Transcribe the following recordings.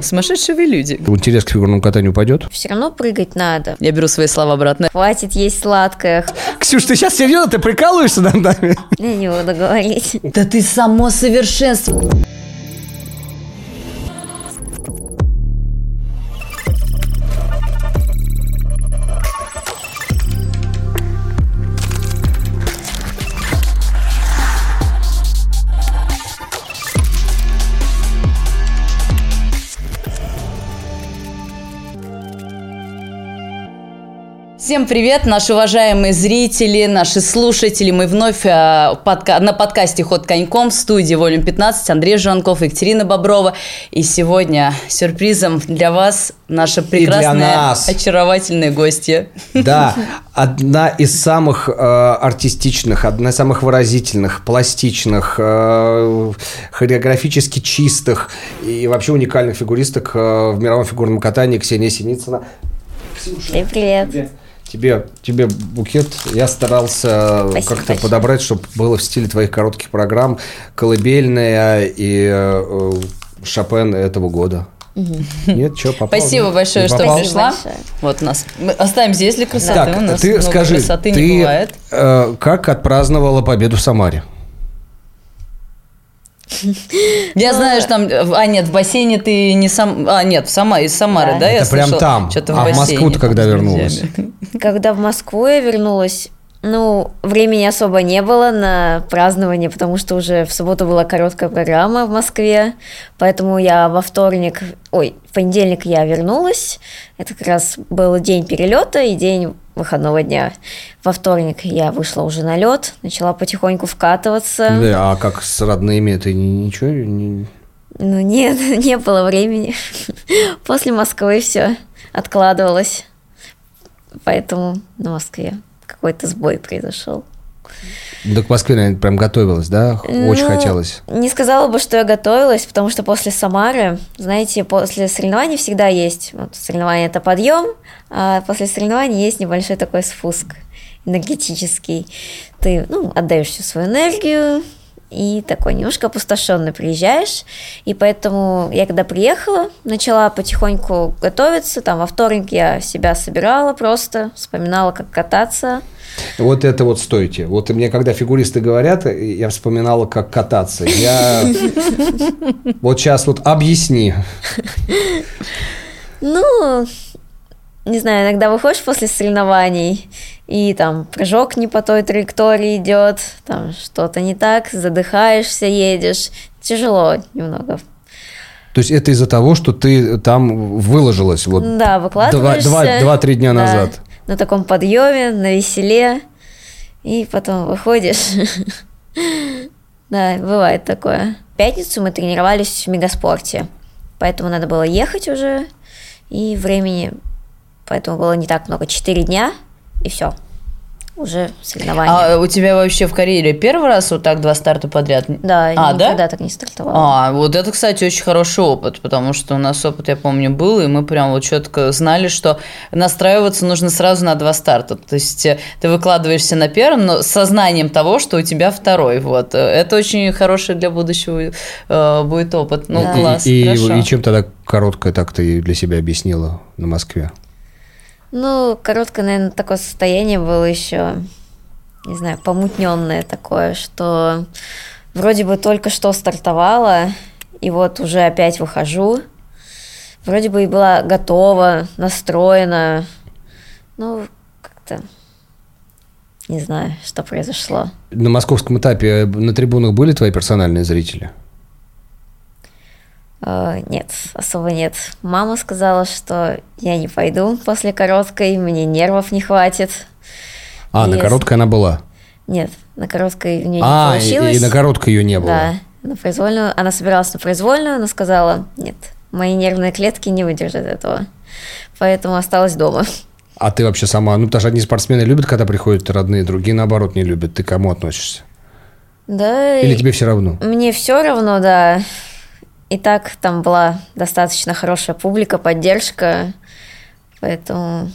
Сумасшедшие вы люди. Интерес к фигурному катанию упадет? Все равно прыгать надо. Я беру свои слова обратно. Хватит есть сладкое. Ксюш, ты сейчас серьезно? Ты прикалываешься над нами? Я не буду говорить. Да ты само совершенство. Всем привет, наши уважаемые зрители, наши слушатели. Мы вновь э, подка- на подкасте «Ход коньком» в студии «Волюм 15» Андрей Жанков, Екатерина Боброва. И сегодня сюрпризом для вас наша прекрасная, нас. очаровательная гостья. Да, одна из самых э, артистичных, одна из самых выразительных, пластичных, э, хореографически чистых и вообще уникальных фигуристок э, в мировом фигурном катании Ксения Синицына. Всем привет. Тебе, тебе, тебе букет. Я старался Спасибо как-то подобрать, чтобы было в стиле твоих коротких программ колыбельная и э, Шопен этого года. Нет, что, попал? Спасибо большое, Не что попал? пришла. большое. Вот у нас. Мы оставим здесь для красоты. Так, у нас ты скажи, красоты не ты бывает. э, как отпраздновала победу в Самаре? Я знаю, что там... А, нет, в бассейне ты не сам... А, нет, в Самаре, из Самары, да, Это прям там. А в Москву-то там когда вернулась? Когда в Москву я вернулась, ну, времени особо не было на празднование, потому что уже в субботу была короткая программа в Москве, поэтому я во вторник, ой, в понедельник я вернулась, это как раз был день перелета и день выходного дня. Во вторник я вышла уже на лед, начала потихоньку вкатываться. Да, а как с родными ты ни- ничего не... Ну нет, не было времени. После Москвы все откладывалось. Поэтому на Москве какой-то сбой произошел. Да к Москве, наверное, прям готовилась, да? Очень Ну, хотелось. Не сказала бы, что я готовилась, потому что после Самары, знаете, после соревнований всегда есть. Вот соревнование это подъем, а после соревнований есть небольшой такой спуск энергетический. Ты ну, отдаешь всю свою энергию, и такой немножко опустошенно приезжаешь. И поэтому я когда приехала, начала потихоньку готовиться. Там во вторник я себя собирала просто, вспоминала, как кататься. Вот это вот стойте. Вот мне когда фигуристы говорят, я вспоминала, как кататься. Я... Вот сейчас вот объясни. Ну, не знаю, иногда выходишь после соревнований, и там прыжок не по той траектории идет, там что-то не так, задыхаешься, едешь. Тяжело немного. То есть это из-за того, что ты там выложилась вот да, выкладываешься. два- два-три дня да, назад. На таком подъеме, на веселе, и потом выходишь. Да, бывает такое. В пятницу мы тренировались в мегаспорте, поэтому надо было ехать уже, и времени, поэтому было не так много, четыре дня, и все, уже соревнования. А у тебя вообще в карьере первый раз вот так два старта подряд? да, я а, да? никогда так не стартовала. А, вот это, кстати, очень хороший опыт, потому что у нас опыт, я помню, был, и мы прям вот четко знали, что настраиваться нужно сразу на два старта. То есть э, ты выкладываешься на первом, но с сознанием того, что у тебя второй. Вот. Это очень хороший для будущего э, будет опыт. Ну, Да. класс, И, и- хорошо. и чем тогда короткое так ты для себя объяснила на Москве? Ну, короткое, наверное, такое состояние было еще, не знаю, помутненное такое, что вроде бы только что стартовала, и вот уже опять выхожу. Вроде бы и была готова, настроена. Ну, как-то не знаю, что произошло. На московском этапе на трибунах были твои персональные зрители? Э, Нет, особо нет. Мама сказала, что я не пойду после короткой, мне нервов не хватит. А, на Есть. короткой она была. Нет, на короткой у нее А, не и, получилось. и на короткой ее не было. Да, на произвольную. Она собиралась на произвольную, но сказала, нет, мои нервные клетки не выдержат этого. Поэтому осталась дома. А ты вообще сама, ну, потому что одни спортсмены любят, когда приходят родные, другие, наоборот, не любят. Ты к кому относишься? Да, Или и тебе все равно? мне все равно, да. И так там была достаточно хорошая публика, поддержка. Поэтому,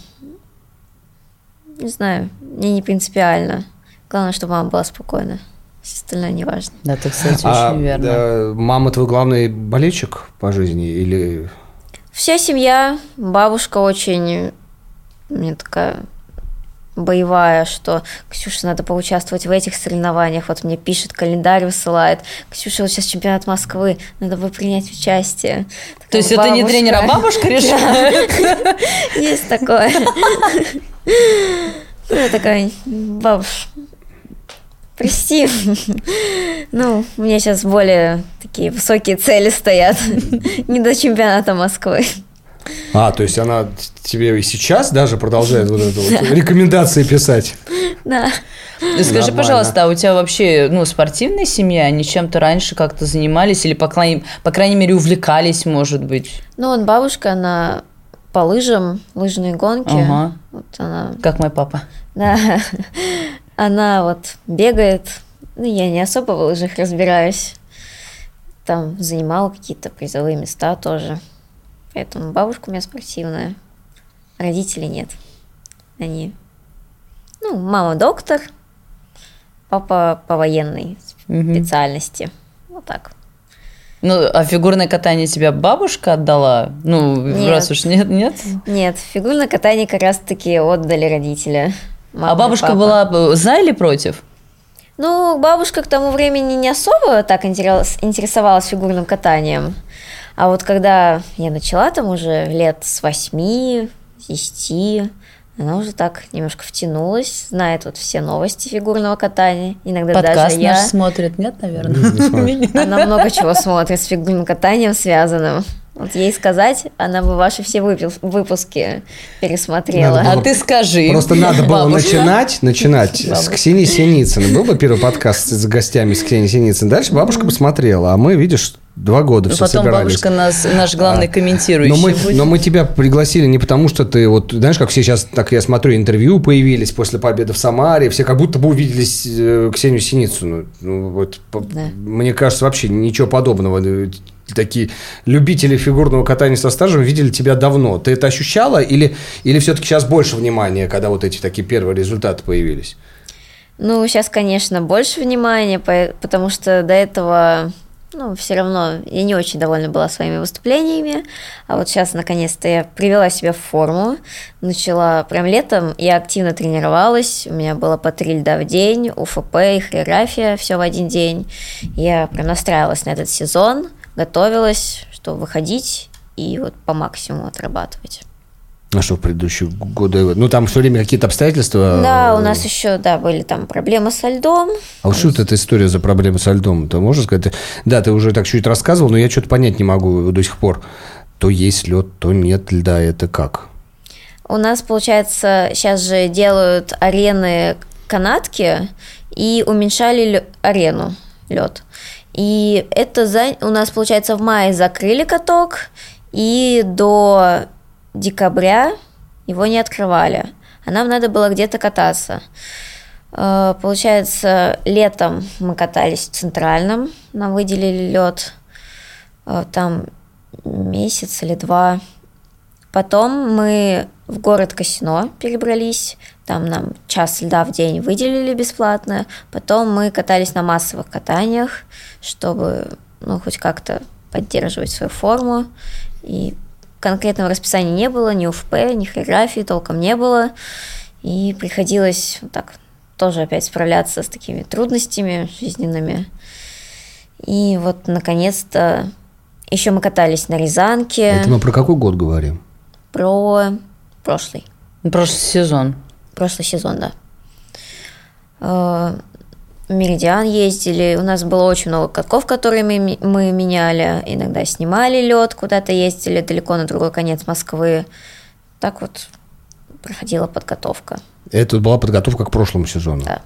не знаю, мне не принципиально. Главное, чтобы мама была спокойна. Все остальное не важно. Да, это, кстати, А, очень верно. да, мама твой главный болельщик по жизни или Вся семья, бабушка очень, мне такая боевая, что Ксюша, надо поучаствовать в этих соревнованиях. Вот мне пишет, календарь высылает. Ксюша, вот сейчас чемпионат Москвы, надо бы принять участие. То есть это не тренер, а бабушка решает? Есть такое. Ну, я такая, бабушка, прости. Ну, у меня сейчас более такие высокие цели стоят. Не до чемпионата Москвы. А, то есть она тебе и сейчас даже продолжает вот это вот рекомендации писать? Да. Скажи, Нормально. пожалуйста, а у тебя вообще ну, спортивная семья? Они чем-то раньше как-то занимались или, по крайней, по крайней мере, увлекались, может быть? Ну, он бабушка, она по лыжам, лыжные гонки. Ага. Вот она, Как мой папа. да, она вот бегает. Ну, я не особо в лыжах разбираюсь. Там занимала какие-то призовые места тоже. Поэтому бабушка у меня спортивная. Родителей нет. Они... Ну, мама доктор, папа по военной Мгм. специальности. Вот так. Ну, а фигурное катание тебя бабушка отдала? Ну, Нет. раз уж нет, нет. Нет, фигурное катание как раз-таки отдали родители. Мама а бабушка папа. была э, за или против? Ну, бабушка к тому времени не особо так интерес- интересовалась фигурным катанием. А вот когда я начала там уже лет с восьми, с десяти, она уже так немножко втянулась, знает вот все новости фигурного катания. Иногда Подкаст даже я... наш смотрит, нет, наверное? Не. Она много чего смотрит с фигурным катанием связанным. Вот ей сказать, она бы ваши все выпуски пересмотрела. Надо А ты скажи. Просто надо было бабушка. начинать, начинать с Бабушка. Ксенией Синицыной. Был бы первый подкаст с гостями с Ксенией Синицыной. Дальше бабушка посмотрела, а мы, видишь, два года Ну, все Потом собирались. бабушка нас, наш главный А, комментирующий. Но мы, будет. но мы тебя пригласили не потому, что ты вот, знаешь, как все сейчас, так я смотрю, интервью появились после победы в Самаре, все как будто бы увиделись э, Ксению Синицыну. Ну, вот, по- Да. Мне кажется, вообще ничего подобного. Такие любители фигурного катания со стажем видели тебя давно. Ты это ощущала или, или все-таки сейчас больше внимания, когда вот эти такие первые результаты появились? Ну, сейчас, конечно, больше внимания, по- потому что до этого, ну, все равно я не очень довольна была своими выступлениями, а вот сейчас, наконец-то, я привела себя в форму, начала прям летом, я активно тренировалась, у меня было по три льда в день, УФП и хореография, все в один день. Я прям настраивалась на этот сезон, готовилась, чтобы выходить и вот по максимуму отрабатывать. А что в предыдущие годы? Ну, там все время какие-то обстоятельства. Да, у э, нас еще, да, были там проблемы со льдом, А вот что это эта история за проблемы со льдом? Ты можешь сказать? Да, ты уже так чуть рассказывал, но я что-то понять не могу до сих пор. То есть лед, то нет льда. Это как? У нас, получается, сейчас же делают арены канатки и уменьшали лё- арену лед. И это за... у нас, получается, в мае закрыли каток, и до декабря его не открывали. А нам надо было где-то кататься. Э, Получается, летом мы катались в центральном, нам выделили лед. Там месяц или два. Потом мы в город Касино перебрались, там нам час льда в день выделили бесплатно. Потом мы катались на массовых катаниях, чтобы ну, хоть как-то поддерживать свою форму. И конкретного расписания не было, ни УФП, ни хореографии толком не было. И приходилось вот так тоже опять справляться с такими трудностями жизненными. И вот, наконец-то, еще мы катались на Рязанке. Это мы про какой год говорим? Про прошлый. Прошлый сезон. Прошлый сезон, да. Э, Меридиан ездили. У нас было очень много катков, которые мы, мы меняли. Иногда снимали лед, куда-то ездили далеко на другой конец Москвы. Так вот проходила подготовка. Это была подготовка к прошлому сезону. Да.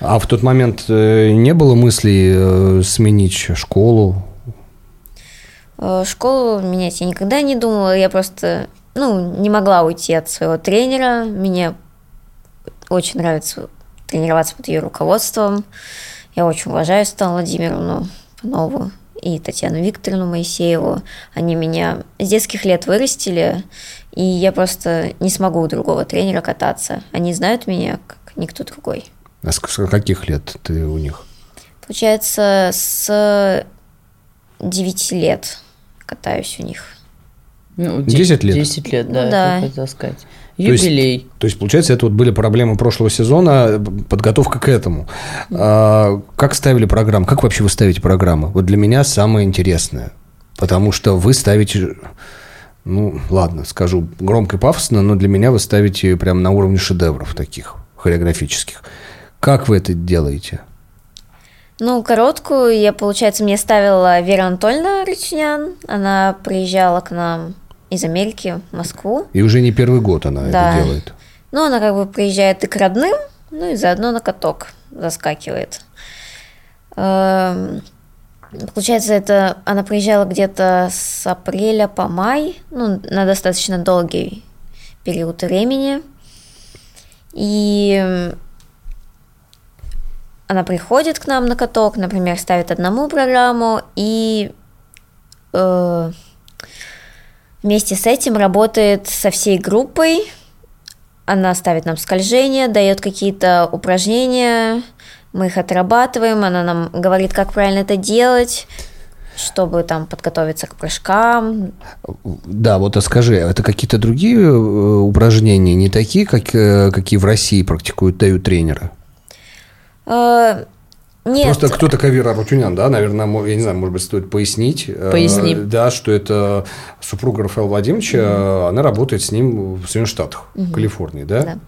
А в тот момент э, не было мыслей э, сменить школу? Школу менять я никогда не думала. Я просто ну, не могла уйти от своего тренера. Мне очень нравится тренироваться под ее руководством. Я очень уважаю Стану Владимировну Панову и Татьяну Викторовну Моисееву. Они меня с детских лет вырастили, и я просто не смогу у другого тренера кататься. Они знают меня как никто другой. А с каких лет ты у них? Получается, с 9 лет катаюсь у них. Ну, 10 лет? 10 лет, да, Ну да. это хотел сказать. То есть- Юбилей. То есть, получается, это вот были проблемы прошлого сезона, подготовка к этому. А, как ставили программу? Как вообще вы ставите программы? Вот для меня самое интересное. Потому что вы ставите, ну, ладно, скажу громко и пафосно, но для меня вы ставите прям на уровне шедевров таких хореографических. Как вы это делаете? Ну, короткую я, получается, мне ставила Вера Анатольевна Рычнян. Она приезжала к нам из Америки в Москву. И уже не первый год она Да. это делает. Ну, она как бы приезжает и к родным, ну и заодно на каток заскакивает. Эм, Получается, это она приезжала где-то с апреля по май, ну, на достаточно долгий период времени. И она приходит к нам на каток, например, ставит одному программу и э, вместе с этим работает со всей группой. Она ставит нам скольжение, дает какие-то упражнения, мы их отрабатываем, она нам говорит, как правильно это делать, чтобы там подготовиться к прыжкам. Да, вот а скажи, это какие-то другие э, упражнения, не такие, как, э, какие в России практикуют, дают тренеры? Нет, Просто кто такая Вера Арутюнян, да, наверное, я не знаю, может быть, стоит пояснить. Э, Поясни. Да, что это супруга Рафаэла Владимировича, она работает с ним в Соединенных Штатах, в Калифорнии, да? Да.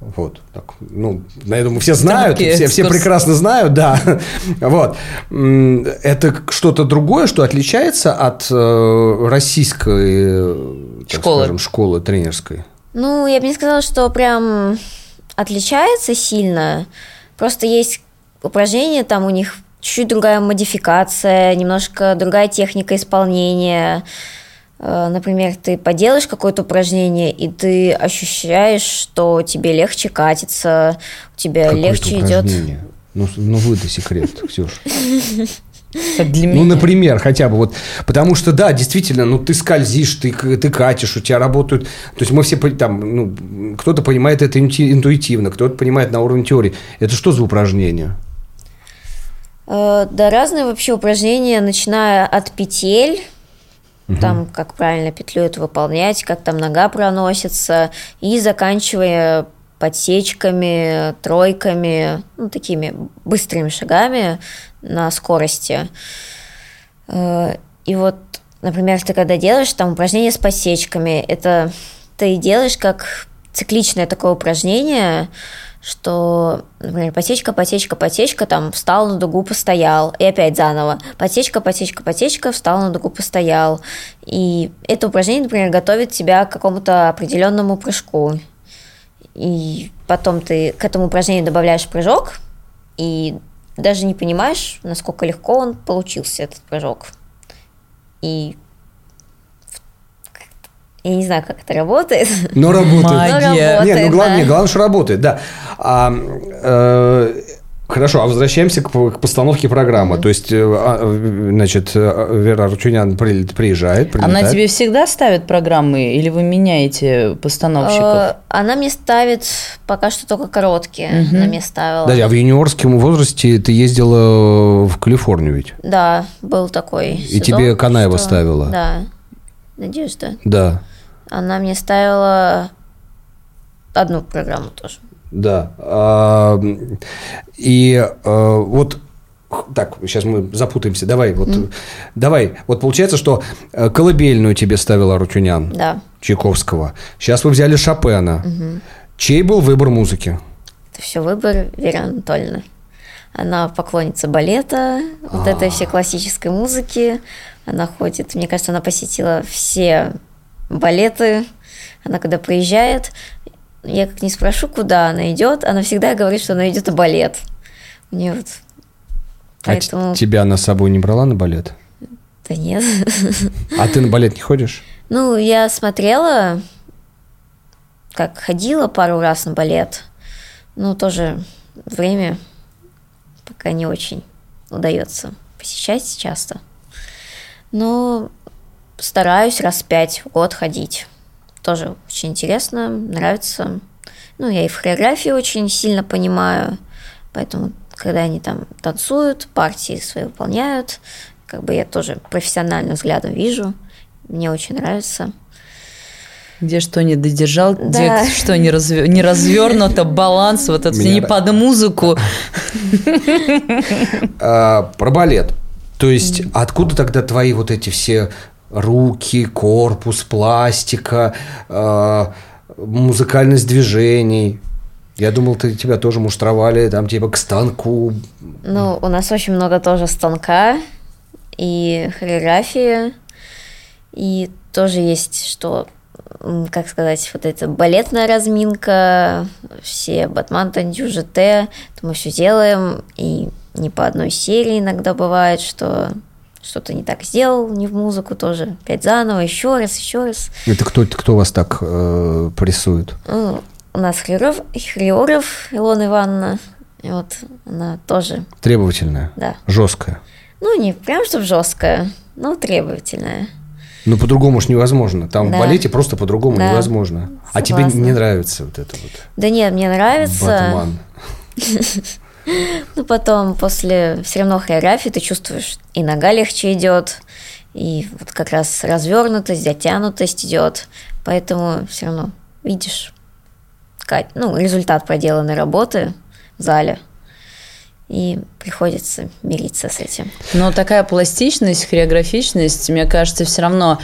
Вот, так, ну, я думаю, все знают, Короткий все, все прекрасно знают, да. Вот. Это что-то другое, что отличается от э, российской э, так Школы. скажем, школы тренерской? Ну, я бы не сказала, что прям отличается сильно. Просто есть упражнения, там у них чуть-чуть другая модификация, немножко другая техника исполнения. Э, Например, ты поделаешь какое-то упражнение, и ты ощущаешь, что тебе легче катится, у тебя Какое-то легче идет. Ну, ну выдай секрет, Ксюш. Ну, например, хотя бы вот, потому что, да, действительно, ну, ты скользишь, ты, ты катишь, у тебя работают, то есть мы все, там, ну, кто-то понимает это инту- интуитивно, кто-то понимает на уровне теории. Это что за упражнение? Э, Да, разные вообще упражнения, начиная от петель, там, как правильно петлю эту выполнять, как там нога проносится, и заканчивая подсечками, тройками, ну, такими быстрыми шагами на скорости. Э, И вот, например, ты когда делаешь там упражнение с подсечками, это ты делаешь как цикличное такое упражнение, что, например, подсечка, подсечка, подсечка, там встал на дугу, постоял, и опять заново. Подсечка, подсечка, подсечка, встал на дугу, постоял. И это упражнение, например, готовит тебя к какому-то определенному прыжку. И потом ты к этому упражнению добавляешь прыжок, и даже не понимаешь, насколько легко он получился, этот прыжок. И я не знаю, как это работает. Но работает. Магия. Но Не, ну работает, главное, да. главное, что работает, да. А, э, хорошо, а возвращаемся к, к постановке программы. То есть, э, а, значит, э, Вера Арчунян при- приезжает, Она прилетает. тебе всегда ставит программы или вы меняете постановщиков? Э, Она мне ставит пока что только короткие. Она мне ставила. Да, а в юниорском возрасте ты ездила в Калифорнию ведь? Да, был такой. И тебе Канаева ставила? Да. Надежда. Да, Она мне ставила одну программу тоже. да. А, и а, вот так, сейчас мы запутаемся. Давай, вот, давай. Вот получается, что э, колыбельную тебе ставила Арутюнян Да. Чайковского. Сейчас вы взяли Шопена. Чей был выбор музыки? Это все выбор Веры Анатольевны. Она поклонница балета, вот А. этой всей классической музыки. Она ходит, мне кажется, она посетила все балеты. Она когда приезжает, я как не спрошу, куда она идет, она всегда говорит, что она идет в балет. Мне вот А Поэтому, тебя она с собой не брала на балет? да нет. А ты на балет не ходишь? Ну, я смотрела, как ходила пару раз на балет. Ну, тоже время пока не очень удается посещать часто. Но стараюсь раз пять в год ходить. Тоже очень интересно, нравится. Ну, я и в хореографии очень сильно понимаю, поэтому, когда они там танцуют, партии свои выполняют, как бы я тоже профессиональным взглядом вижу, мне очень нравится. Где что не додержал, Да. где что не, разве- не развернуто, баланс, вот это Меня не под музыку. А, про балет. То есть, откуда тогда твои вот эти все руки, корпус, пластика, а, музыкальность движений? Я думал, ты, тебя тоже муштровали там типа к станку. Ну, у нас очень много тоже станка и хореографии, и тоже есть, что, как сказать, вот эта балетная разминка, все батман, тандю, ЖТ, это мы все делаем, и не по одной серии иногда бывает, что что-то не так сделал, не в музыку тоже, опять заново, еще раз, еще раз. Это кто, кто вас так э, прессует? Ну, у нас хореограф, хореограф Илона Ивановна, и вот она тоже, Требовательная, да, жесткая. Ну, не прям чтобы жесткая, но требовательная. Ну, по-другому ж невозможно. Там в Да. балете просто по-другому Да. невозможно. А тебе Согласна. не нравится вот это вот? Да нет, мне нравится. Батман. Ну, потом после все равно хореографии ты чувствуешь, и нога легче идет, и вот как раз развернутость, затянутость идет. Поэтому все равно видишь ну, результат проделанной работы в зале. И приходится мириться с этим. Но такая пластичность, хореографичность, мне кажется, все равно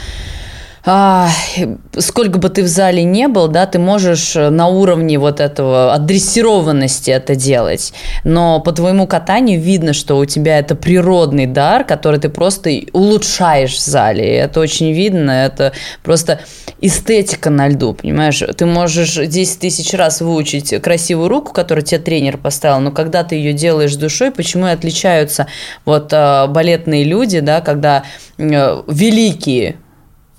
сколько бы ты в зале не был, да, ты можешь на уровне вот этого отдрессированности это делать. Но по твоему катанию видно, что у тебя это природный дар, который ты просто улучшаешь в зале. И это очень видно, это просто эстетика на льду, понимаешь? Ты можешь 10 тысяч раз выучить красивую руку, которую тебе тренер поставил, но когда ты ее делаешь душой, почему и отличаются вот э, балетные люди, да, когда э, великие э,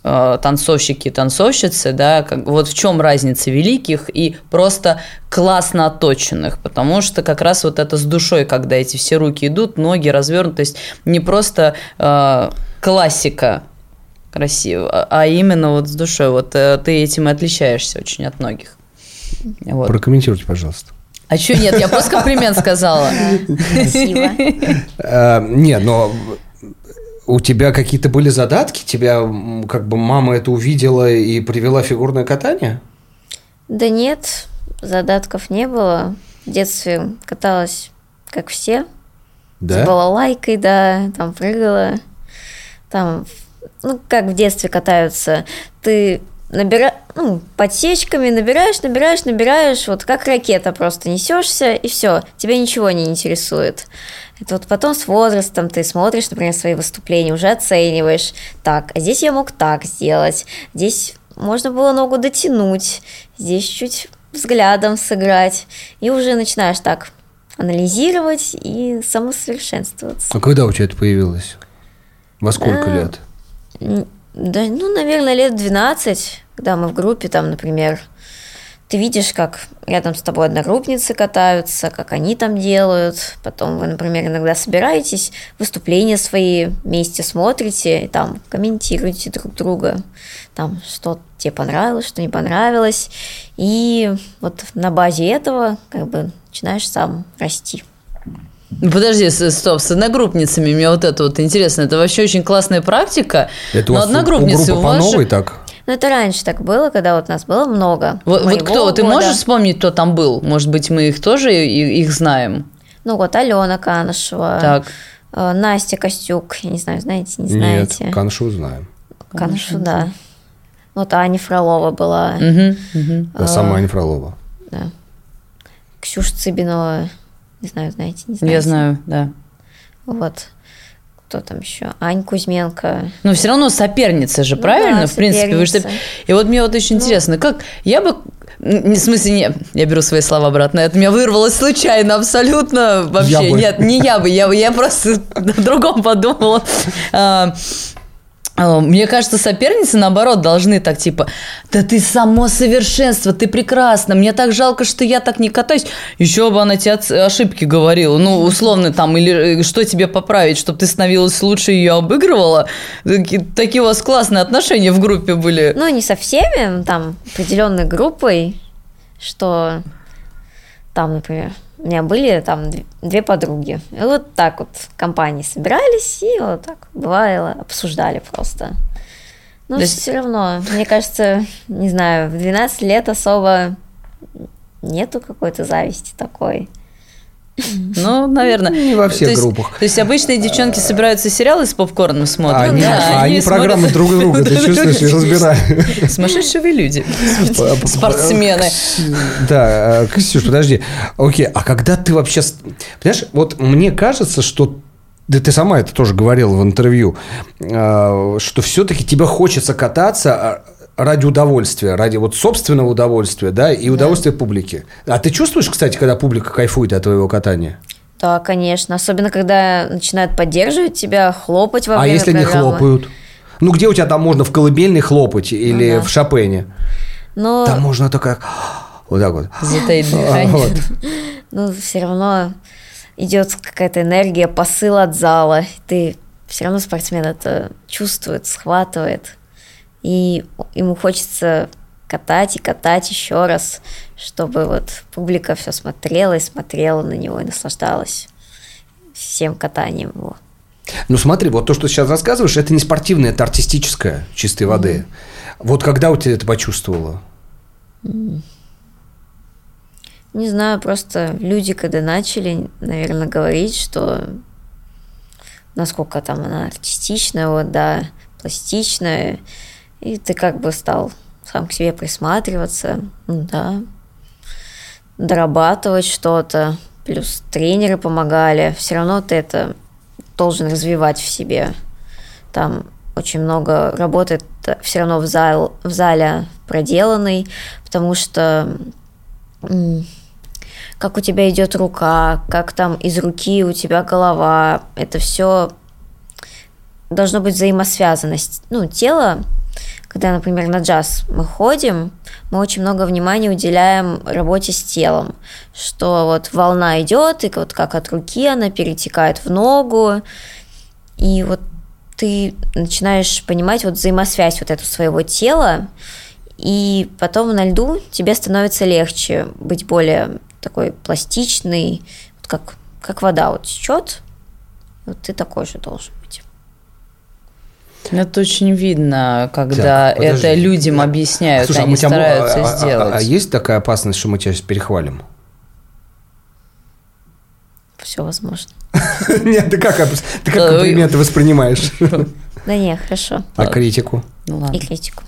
танцовщики и танцовщицы, да, как, вот в чем разница великих и просто классно отточенных, потому что как раз вот это с душой, когда эти все руки идут, ноги развернуты, то есть не просто э, классика красиво, а- а именно вот с душой, вот э, ты этим и отличаешься очень от многих. Вот. Прокомментируйте, пожалуйста. А что нет, я просто комплимент сказала. Э, Не, но у тебя какие-то были задатки? Тебя как бы мама это увидела и привела фигурное катание? Да нет, задатков не было. В детстве каталась, как все, Да? с балалайкой, да, там прыгала. Там, ну, как в детстве катаются. Ты набираешь, ну, подсечками набираешь, набираешь, набираешь, вот как ракета просто несешься, и все, тебя ничего не интересует. Это вот потом с возрастом ты смотришь, например, свои выступления, уже оцениваешь. Так, а здесь я мог так сделать, здесь можно было ногу дотянуть, здесь чуть взглядом сыграть. И уже начинаешь так анализировать и самосовершенствоваться. А когда у тебя это появилось? Во сколько А, лет? Да, ну, наверное, лет 12, когда мы в группе, там, например, ты видишь, как рядом с тобой одногруппницы катаются, как они там делают. Потом вы, например, иногда собираетесь, выступления свои вместе смотрите, и там комментируете друг друга. Там, что тебе понравилось, что не понравилось. И вот на базе этого как бы начинаешь сам расти. Ну, Подожди, стоп, с одногруппницами мне вот это вот интересно. Это вообще очень классная практика. Это у но вас у- у одногруппницы группы у по вас же- новой так? Но это раньше так было, когда вот нас было много. Вот, вот кто? Ты года. можешь вспомнить, кто там был? Может быть, мы их тоже и- их знаем? Ну вот Алена Канышева, Так. э, Настя Костюк, я не знаю, знаете, не Нет, знаете. Каншу знаем. Канышу, да. Вот Аня Фролова была, Мгм, мгм. А сама Аня Фролова. да. Ксюша Цыбинова, не знаю, знаете, не знаете. Я знаю, да. Вот. Кто там еще? Ань Кузьменко. Но все равно соперница же, Ну правильно? да, в принципе, вы что... И вот мне вот очень Ну. интересно, как я бы не, в смысле, не, я беру свои слова обратно. Это меня вырвалось случайно, абсолютно вообще. Я бы. Нет, не я бы, я бы, я просто на другом подумала. А, Мне кажется, соперницы, наоборот, должны так типа, да ты само совершенство, ты прекрасна, мне так жалко, что я так не катаюсь. Еще бы она тебе ошибки говорила, ну, условно там, или э, что тебе поправить, чтобы ты становилась лучше и ее обыгрывала. Таки- Такие у вас классные отношения в группе были. Ну, не со всеми, там, определенной группой, что там, например, у меня были там дв- две подруги. И вот так вот в компании собирались и вот так бывало обсуждали просто. Но То есть- все равно, мне кажется, не знаю, в 12 лет особо нету какой-то зависти такой. Ну, наверное. Не во всех То есть- группах. То есть обычные девчонки собираются сериалы с попкорном смотрят. А они, да, а они смотрят программы друг друга, ты чувствуешь, и разбираешь. Сумасшедшие люди. Спортсмены. Да, э, Ксюш, подожди. Окей, а когда ты вообще... Понимаешь, вот мне кажется, что да ты сама это тоже говорила в интервью, э, что все-таки тебе хочется кататься э, ради удовольствия, ради вот собственного удовольствия, да, и удовольствия публики. А ты чувствуешь, кстати, когда публика кайфует от твоего катания? Да, конечно. Особенно, когда начинают поддерживать тебя, хлопать во а время если не программы. хлопают? Ну, где у тебя там можно в колыбельной хлопать или Ну да. в Шопене? Но, Там можно только вот так вот. Затаить А, дыхание. вот. ну, все равно идет какая-то энергия, посыл от зала. Ты все равно спортсмен это чувствует, схватывает. И ему хочется катать и катать еще раз, чтобы вот публика все смотрела и смотрела на него и наслаждалась всем катанием его. Ну смотри, вот то, что ты сейчас рассказываешь, это не спортивное, это артистическое чистой воды. Вот когда у тебя это почувствовала? Не знаю, просто люди, когда начали, наверное, говорить, что насколько там она артистичная, вот, да, пластичная, и ты как бы стал сам к себе присматриваться, да, дорабатывать что-то, плюс тренеры помогали, все равно ты это должен развивать в себе. Там очень много работы все равно в, зал, в зале проделанный, потому что как у тебя идет рука, как там из руки у тебя голова, это все должно быть взаимосвязанность. Ну, тело, когда, например, на джаз мы ходим, мы очень много внимания уделяем работе с телом, что вот волна идет, и вот как от руки она перетекает в ногу, и вот ты начинаешь понимать вот взаимосвязь вот эту своего тела, и потом на льду тебе становится легче быть более такой пластичный, вот как, как вода вот течет, вот ты такой же должен. Это очень видно, когда Так, подожди. это людям объясняют, Слушай, а они мо- стараются а- а- сделать. А, а есть такая опасность, что мы тебя сейчас перехвалим? Все возможно. Нет, ты как, ты как комплименты воспринимаешь? Да не, хорошо. А критику? Ну И ладно. критику.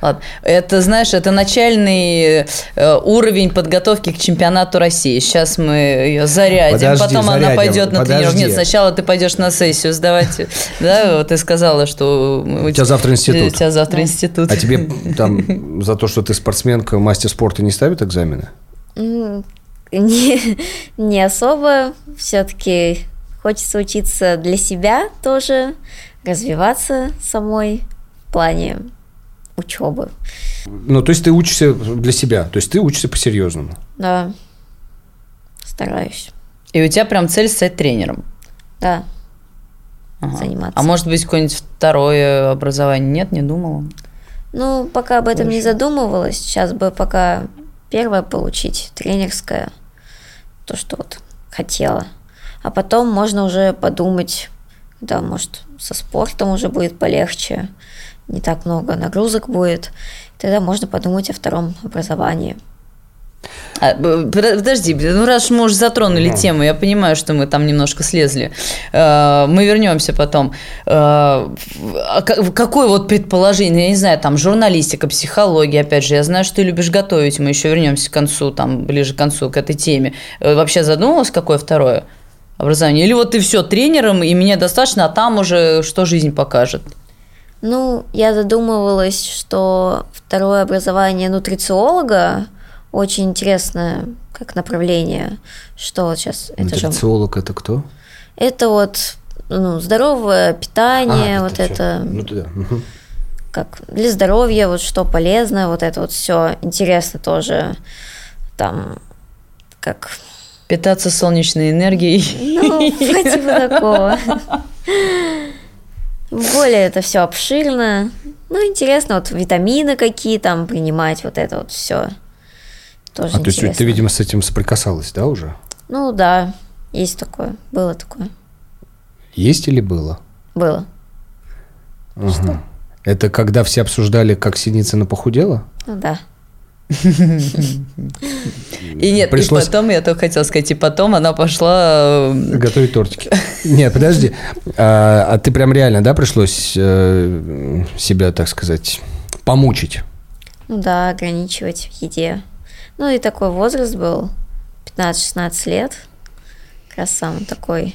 Ладно. Это, знаешь, это начальный э, уровень подготовки к чемпионату России. Сейчас мы ее зарядим, Подожди, потом она зарядим. пойдет на Подожди. тренировку. Нет, сначала ты пойдешь на сессию сдавать. Да, вот ты сказала, что у тебя завтра институт. У тебя завтра институт. А тебе там за то, что ты спортсменка, мастер спорта не ставят экзамены? Не, не особо. Все-таки хочется учиться для себя тоже, развиваться самой в плане учебы. Ну, то есть ты учишься для себя, то есть ты учишься по-серьезному. Да, стараюсь. И у тебя прям цель стать тренером. Да, Ага. заниматься. А может быть, какое-нибудь второе образование? Нет, не думала. Ну, пока об этом не задумывалась, сейчас бы пока первое получить, тренерское, то, что вот хотела. А потом можно уже подумать, да, может, со спортом уже будет полегче, не так много нагрузок будет. Тогда можно подумать о втором образовании. А, подожди, ну раз мы уже затронули тему, я понимаю, что мы там немножко слезли. Э, Мы вернемся потом. Э, а ка- Какое вот предположение, я не знаю, там журналистика, психология, опять же, я знаю, что ты любишь готовить, мы еще вернемся к концу, там ближе к концу к этой теме. Э, Вообще задумывалась, какое второе образование? Или вот ты все тренером, и мне достаточно, а там уже что жизнь покажет? Ну, я задумывалась, что второе образование нутрициолога очень интересное как направление, что вот сейчас это же Нутрициолог это кто? Это вот ну, здоровое питание, А, вот всё. это, Ну, да. как для здоровья, вот что полезно, вот это вот все интересно тоже. Там, как, Питаться солнечной энергией. ну, по типу такого. Более это все обширно. Ну, интересно, вот витамины какие там принимать, вот это вот все. Тоже А то есть интересно. ты, видимо, с этим соприкасалась, да, уже? Ну да, есть такое, было такое, Есть или было? было. Ага. Это когда все обсуждали, как Синицына похудела? Ну да. И нет, Пришлось- и потом, я только хотела сказать, и потом она пошла... э, Готовить тортики. Нет, подожди. А, а ты прям реально, да, пришлось э, себя, так сказать, помучить? Ну да, ограничивать в еде. Ну и такой возраст был, 15-16 лет. Как раз самый такой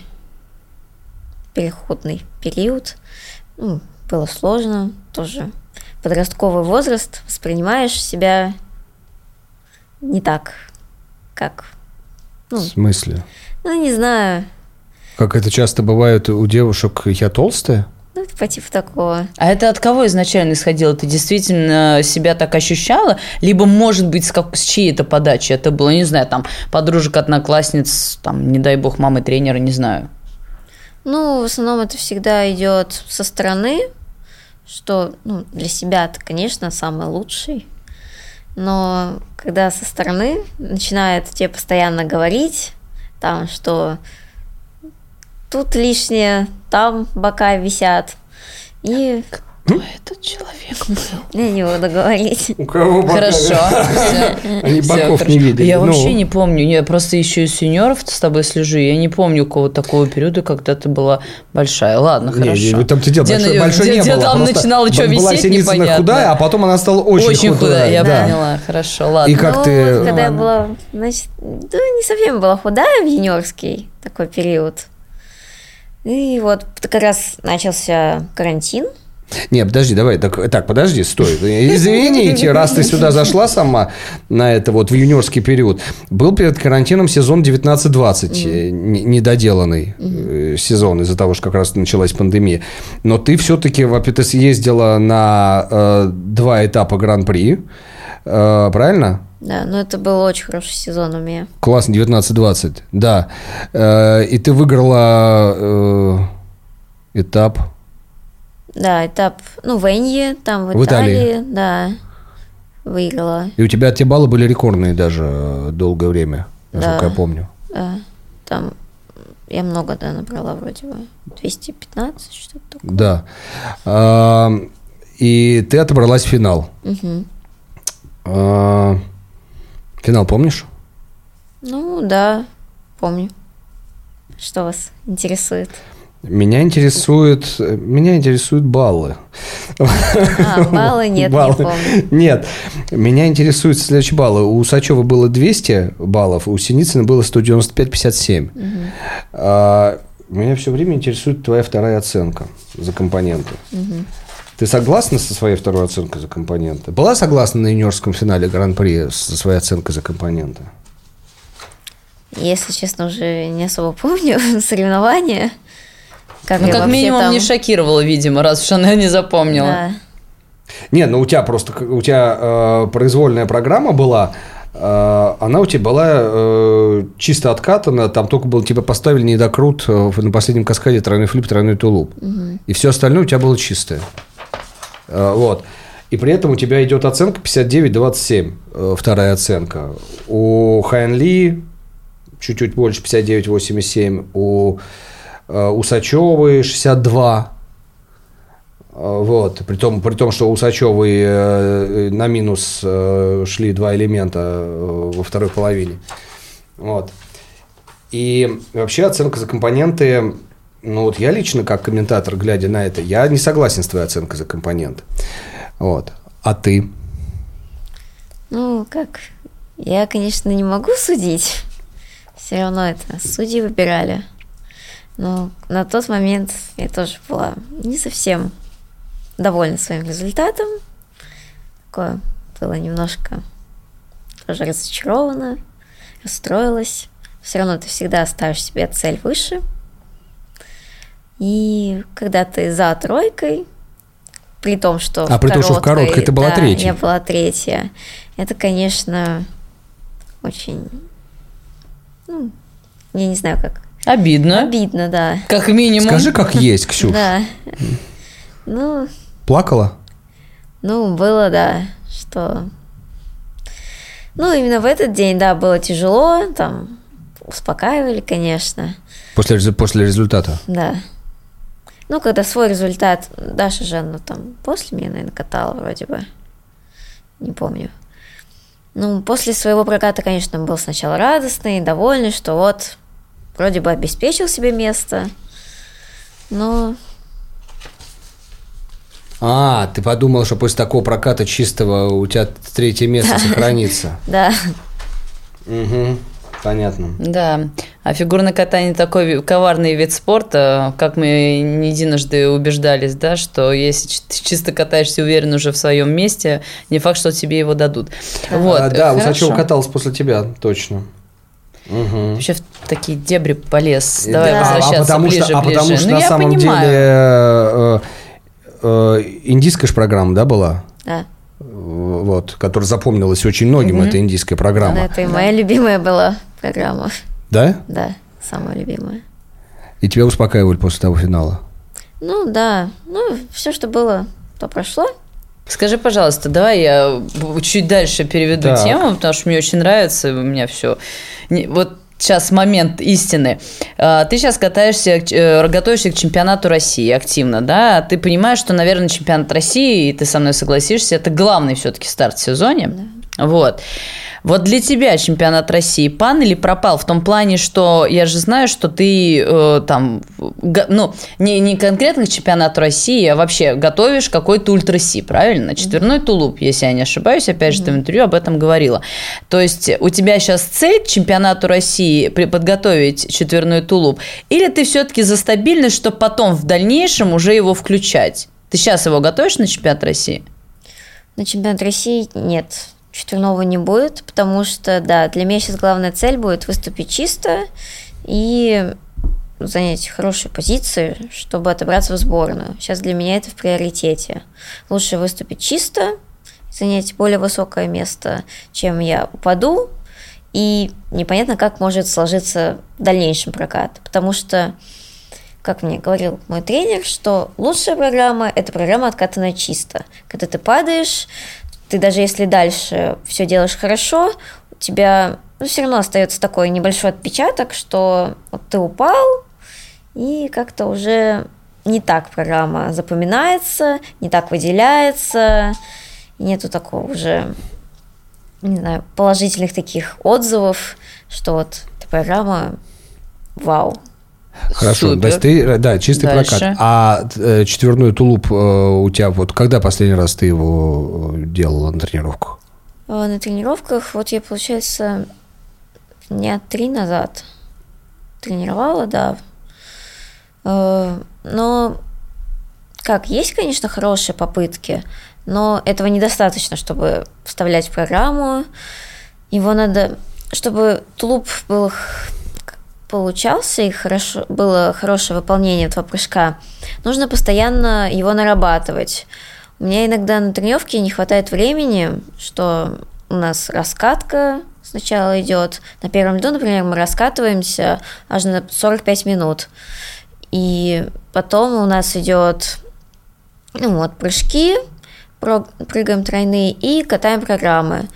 переходный период. Ну, было сложно, тоже подростковый возраст, воспринимаешь себя не так, как, В смысле? ну, не знаю, Как это часто бывает у девушек, я толстая? ну, по типу такого. А это от кого изначально исходило? Ты действительно себя так ощущала? Либо, может быть, с, как, с чьей-то подачи это было? Не знаю, там, подружек, одноклассниц, там, не дай бог, мамы тренера, не знаю. Ну, в основном это всегда идет со стороны, что ну, для себя ты, конечно, самый лучший. Но когда со стороны начинают тебе постоянно говорить, там, что тут лишнее, там бока висят, и Кто этот человек был? я не буду говорить. У кого Хорошо. всё. Они боков хорошо. не видели. Я Ну. вообще не помню. Я просто еще из сеньоров с тобой слежу. Я не помню какого такого периода, когда ты была большая. Ладно, хорошо. там ты дело большой, не было. там начинала что была висеть, непонятно. худая, а потом она стала очень, Очень худая, я поняла. Хорошо, ладно. И как ну, ты- когда я была, значит, не совсем была худая в юниорский такой период. И вот как раз начался карантин. Не, подожди, давай, так, так, подожди, стой. Извините, раз ты сюда зашла сама на это вот в юниорский период. Был перед карантином сезон 19-20, э, не- недоделанный э, сезон из-за того, что как раз началась пандемия. Но ты все-таки, во-первых, ты съездила на э, два этапа гран-при, э, правильно? Да, но это был очень хороший сезон у меня. Классно, 19-20, да. Э, и ты выиграла э, этап Да, этап, ну, в Энье, там в, В Италии. Италии, да, выиграла. И у тебя те баллы были рекордные даже э, долгое время, насколько Да. я помню. Да, там я много, да, набрала вроде бы. 215, что-то такое. Да. А, И ты отобралась в финал. Мгм. А, Финал помнишь? Ну, да, помню. Что вас интересует? Меня интересует, меня интересуют баллы. А, баллы нет, Баллы. не помню. Нет, меня интересуют следующие баллы. У Сачева было 200 баллов, у Синицына было 195-57. А, Меня все время интересует твоя вторая оценка за компоненты. Ты согласна со своей второй оценкой за компоненты? Была согласна на юниорском финале Гран-при со своей оценкой за компоненты? Если честно, уже не особо помню соревнования. Как Ну, как минимум, там- не шокировала, видимо, раз уж она не запомнила. Да. Не, ну у тебя просто у тебя э, произвольная программа была, э, она у тебя была э, чисто откатана, там только был тебе поставили недокрут э, на последнем каскаде тройной флип, тройной тулуп. И все остальное у тебя было чистое. Э, вот. И при этом у тебя идет оценка 59-27, э, вторая оценка. У Хайн Ли чуть-чуть больше 59-87, у Усачевой 62, а, Вот, при том, при том, что у э, на минус э, шли два элемента э, во второй половине. Вот. И вообще оценка за компоненты, ну вот я лично как комментатор, глядя на это, я не согласен с твоей оценкой за компоненты. Вот. А ты? Ну, как, я, конечно, не могу судить. Все равно это судьи выбирали. Но на тот момент я тоже была не совсем довольна своим результатом. Такое было немножко тоже разочарована, расстроилась. Все равно ты всегда ставишь себе цель выше. И когда ты за тройкой, при том, что А при том, что в короткой ты была да, третьей. я была третья. Это, конечно, очень, ну, я не знаю, как Обидно. обидно, да. Как минимум. Скажи, как есть, Ксюш. Да. Ну, Плакала? ну, было, да, что... Ну, именно в этот день, да, было тяжело, там, успокаивали, конечно, После, резу- после результата? да. Ну, когда свой результат, Даша же, ну, там, после меня, наверное, катала вроде бы. Не помню. Ну, после своего проката, конечно, был сначала радостный, довольный, что вот, вроде бы обеспечил себе место, но... А, ты подумал, что после такого проката чистого у тебя третье место сохранится. Да. Угу. Понятно. Да. А фигурное катание такой коварный вид спорта, как мы не единожды убеждались, да, что если ты чисто катаешься уверен уже в своем месте, не факт, что тебе его дадут. Вот, а, да, Усачева катался после тебя, точно. Угу. Вообще в такие дебри полез. Давай да. возвращаться а потому ближе, что, ближе. А потому что ну, на самом понимаю. деле э, э, индийская же программа, да, была? Да вот, которая запомнилась очень многим, mm-hmm. это индийская программа. Да, это и моя любимая была программа. Да? Да, самая любимая. И тебя успокаивали после того финала? Ну да, ну все, что было, то прошло. Скажи, пожалуйста, давай я чуть дальше переведу так. тему, потому что мне очень нравится, у меня все. Вот сейчас момент истины. А, ты сейчас катаешься, э, готовишься к чемпионату России активно, да? Ты понимаешь, что, наверное, чемпионат России, и ты со мной согласишься, это главный все-таки старт в сезоне. Да. Вот. Вот для тебя чемпионат России пан или пропал? В том плане, что я же знаю, что ты э, там, ну, не, не конкретно к чемпионату России, а вообще готовишь какой-то ультраси, правильно? Четверной тулуп, если я не ошибаюсь, опять же, ты в интервью об этом говорила. То есть у тебя сейчас цель к чемпионату России подготовить четверной тулуп, или ты все-таки за стабильность, чтобы потом в дальнейшем уже его включать? Ты сейчас его готовишь на чемпионат России? На чемпионат России нет четверного не будет, потому что, да, для меня сейчас главная цель будет выступить чисто и занять хорошие позиции, чтобы отобраться в сборную. Сейчас для меня это в приоритете. Лучше выступить чисто, занять более высокое место, чем я упаду, и непонятно, как может сложиться в дальнейшем прокат, потому что как мне говорил мой тренер, что лучшая программа – это программа откатанная чисто. Когда ты падаешь, ты даже если дальше все делаешь хорошо, у тебя ну, все равно остается такой небольшой отпечаток, что вот ты упал, и как-то уже не так программа запоминается, не так выделяется, нету такого уже, не знаю, положительных таких отзывов, что вот эта программа вау. Хорошо, Супер. есть ты, да, чистый Дальше. прокат. А э, четверной тулуп э, у тебя вот когда последний раз ты его э, делала на тренировках? Э, на тренировках, вот я, получается, дня три назад тренировала, да. Э, но как, есть, конечно, хорошие попытки, но этого недостаточно, чтобы вставлять в программу. Его надо, чтобы тулуп был получался и хорошо, было хорошее выполнение этого прыжка, нужно постоянно его нарабатывать. У меня иногда на тренировке не хватает времени, что у нас раскатка сначала идет. На первом льду, например, мы раскатываемся аж на 45 минут. И потом у нас идет ну вот, прыжки, прыгаем тройные и катаем программы.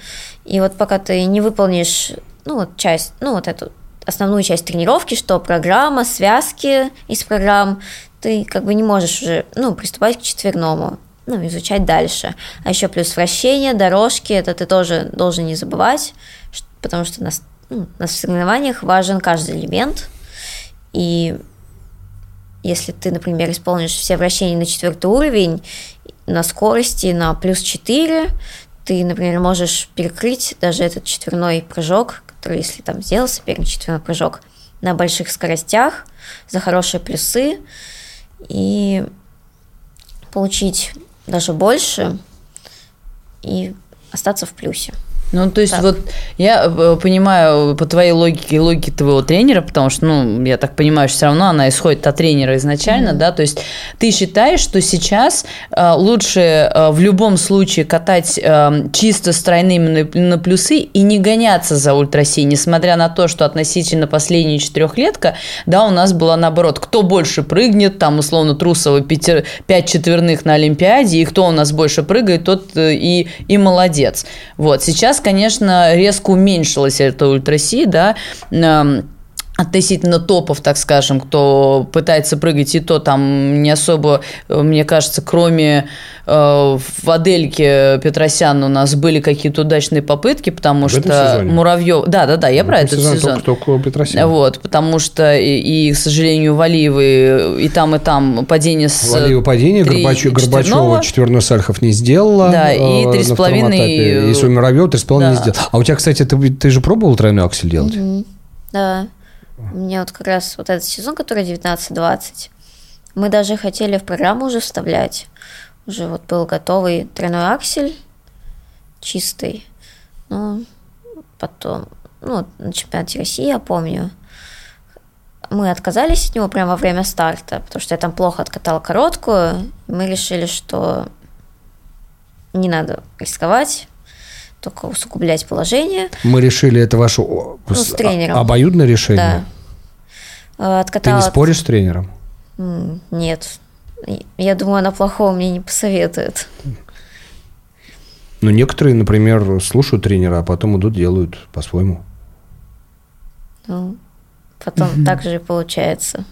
И вот пока ты не выполнишь ну, вот часть, ну, вот эту основную часть тренировки, что программа, связки из программ, ты как бы не можешь уже, ну, приступать к четверному, ну, изучать дальше. А еще плюс вращение, дорожки, это ты тоже должен не забывать, потому что на, ну, на соревнованиях важен каждый элемент, и если ты, например, исполнишь все вращения на четвертый уровень, на скорости на плюс 4, ты, например, можешь перекрыть даже этот четверной прыжок, который, если там сделал соперник четверной прыжок на больших скоростях за хорошие плюсы и получить даже больше и остаться в плюсе. Ну, то есть, так. вот я э, понимаю по твоей логике и логике твоего тренера, потому что, ну, я так понимаю, что все равно она исходит от тренера изначально, mm-hmm. да, то есть ты считаешь, что сейчас э, лучше э, в любом случае катать э, чисто с тройными на, на плюсы и не гоняться за ультраси, несмотря на то, что относительно последней четырехлетка, да, у нас было наоборот, кто больше прыгнет, там, условно, Трусова пяти, пять четверных на Олимпиаде, и кто у нас больше прыгает, тот э, и, и молодец. Вот, сейчас конечно, резко уменьшилась эта ультраси, да, относительно топов, так скажем, кто пытается прыгать, и то там не особо, э, мне кажется, кроме э, в Адельке Петросян у нас были какие-то удачные попытки, потому В что? Муравьев... Да, да, да, я про этот сезон. Только, только Петросян. Вот, потому что и, и, к сожалению, Валиевы и там, и там падение с... Валиева падение, три Горбачев, четверного. Горбачева четверной Сальхов не сделала. Да, и э, три с половиной. И Соня Муравьева три с половиной не да. сделала. А у тебя, кстати, ты, ты же пробовал тройной аксель делать? Да. Меня вот как раз вот этот сезон, который 19-20, мы даже хотели в программу уже вставлять. Уже вот был готовый тройной аксель, чистый. Ну, потом, ну, на чемпионате России, я помню, мы отказались от него прямо во время старта, потому что я там плохо откатала короткую, мы решили, что не надо рисковать, только усугублять положение. Мы решили, это ваше Ну, с тренером. а- обоюдное решение. Да. Э, Ты Откатала... не споришь с тренером? Нет. Я думаю, она плохого мне не посоветует. Ну, некоторые, например, слушают тренера, а потом идут, делают по-своему. Ну, потом так же и получается.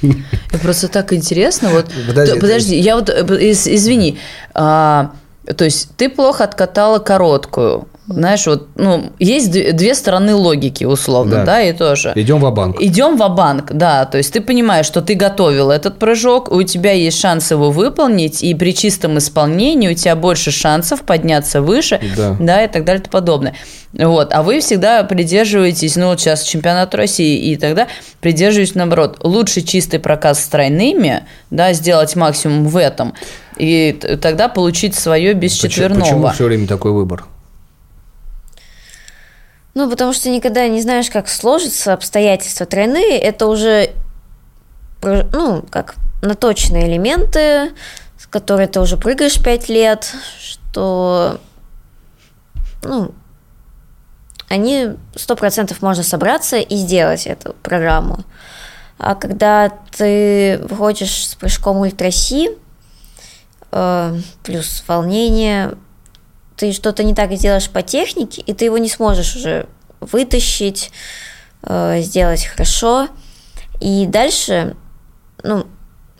Просто так интересно. Вот, Подожди, я вот э, из- извини. А, то есть ты плохо откатала короткую. Знаешь, вот, ну, есть две стороны логики, условно, Да. да, и тоже. Идем в банк Идем в банк да, то есть ты понимаешь, что ты готовил этот прыжок, у тебя есть шанс его выполнить, и при чистом исполнении у тебя больше шансов подняться выше, Да. и так далее и тому подобное. Вот, а вы всегда придерживаетесь, ну, вот сейчас чемпионат России, и тогда придерживаетесь наоборот, лучше чистый проказ с тройными, да, сделать максимум в этом, и тогда получить свое без Почему, четверного. почему все время такой выбор? Ну, потому что никогда не знаешь, как сложатся обстоятельства тройные. Это уже, ну, как наточенные элементы, с которые ты уже прыгаешь пять лет, что, ну, они сто процентов можно собраться и сделать эту программу. А когда ты выходишь с прыжком ультраси, плюс волнение, ты что-то не так сделаешь по технике, и ты его не сможешь уже вытащить, э, сделать хорошо. И дальше, ну,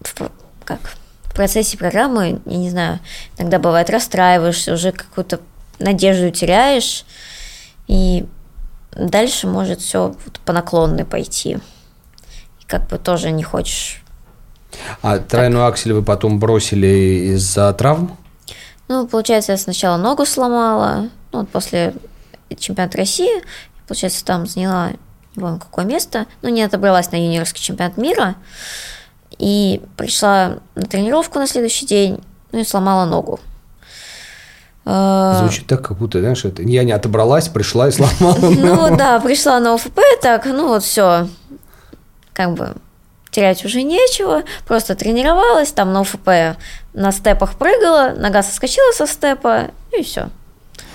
в, как в процессе программы, я не знаю, иногда бывает расстраиваешься, уже какую-то надежду теряешь, и дальше может все по наклонной пойти. И как бы тоже не хочешь А тройной аксель вы потом бросили из-за травм? Ну, получается, я сначала ногу сломала, ну, вот после чемпионата России, получается, там заняла, не помню, какое место, ну, не отобралась на юниорский чемпионат мира, и пришла на тренировку на следующий день, ну, и сломала ногу. Э, Звучит так, как будто, знаешь, это я не отобралась, пришла и сломала. Ну, да, пришла на ОФП, так, ну, вот все, как бы терять уже нечего, просто тренировалась, там на ОФП на степах прыгала, нога соскочила со степа, и все.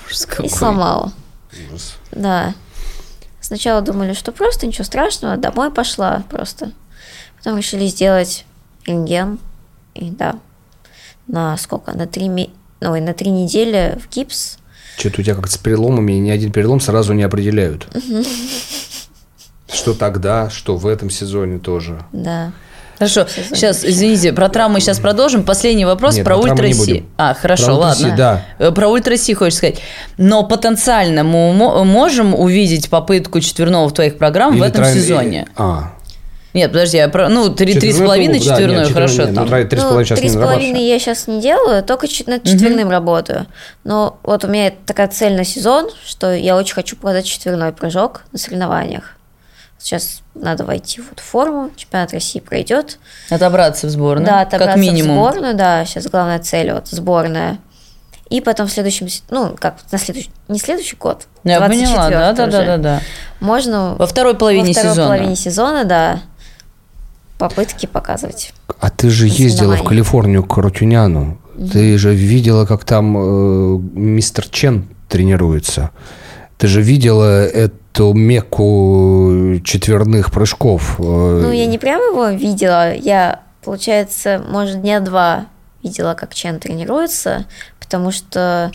Ужас И сломала. Да. Сначала думали, что просто ничего страшного, домой пошла просто. Потом решили сделать рентген. И да, на сколько? На три, ме- ой, на три недели в гипс. Что-то у тебя как с переломами, ни один перелом сразу не определяют. Что тогда, что в этом сезоне тоже. Да. Хорошо, Сезон сейчас, извините, про травмы сейчас продолжим. Последний вопрос Нет, про ультраси. А, хорошо, Про ладно. да. Э, Про ультраси хочешь сказать. Но потенциально мы мо- можем увидеть попытку четверного в твоих программ в Или этом тройный- сезоне? А, Нет, подожди, я про... ну, три, три с четверной половиной, да, нет, четверной хорошо. нет, там. Ну, трой- три с Ну, половиной сейчас три с половиной я сейчас не делаю, только над четверным работаю. Но вот у меня такая цель на сезон, что я очень хочу показать четверной прыжок на соревнованиях. Сейчас надо войти вот в форму, чемпионат России пройдет. Отобраться в сборную, Да, как отобраться минимум. в сборную, да, сейчас главная цель вот сборная. И потом в следующем, ну, как на следующий, не следующий год, Я поняла, 24-й да, да, да, уже. да, да. Можно Во второй половине во второй сезона. половине сезона, да, попытки показывать. А ты же ездила в. Калифорнию к Рутюняну. Ты же видела, как там э, мистер Чен тренируется. Ты же видела эту мекку четверных прыжков. э, Ну, я не прямо его видела, я, получается, может, дня два видела, как Чен тренируется, потому что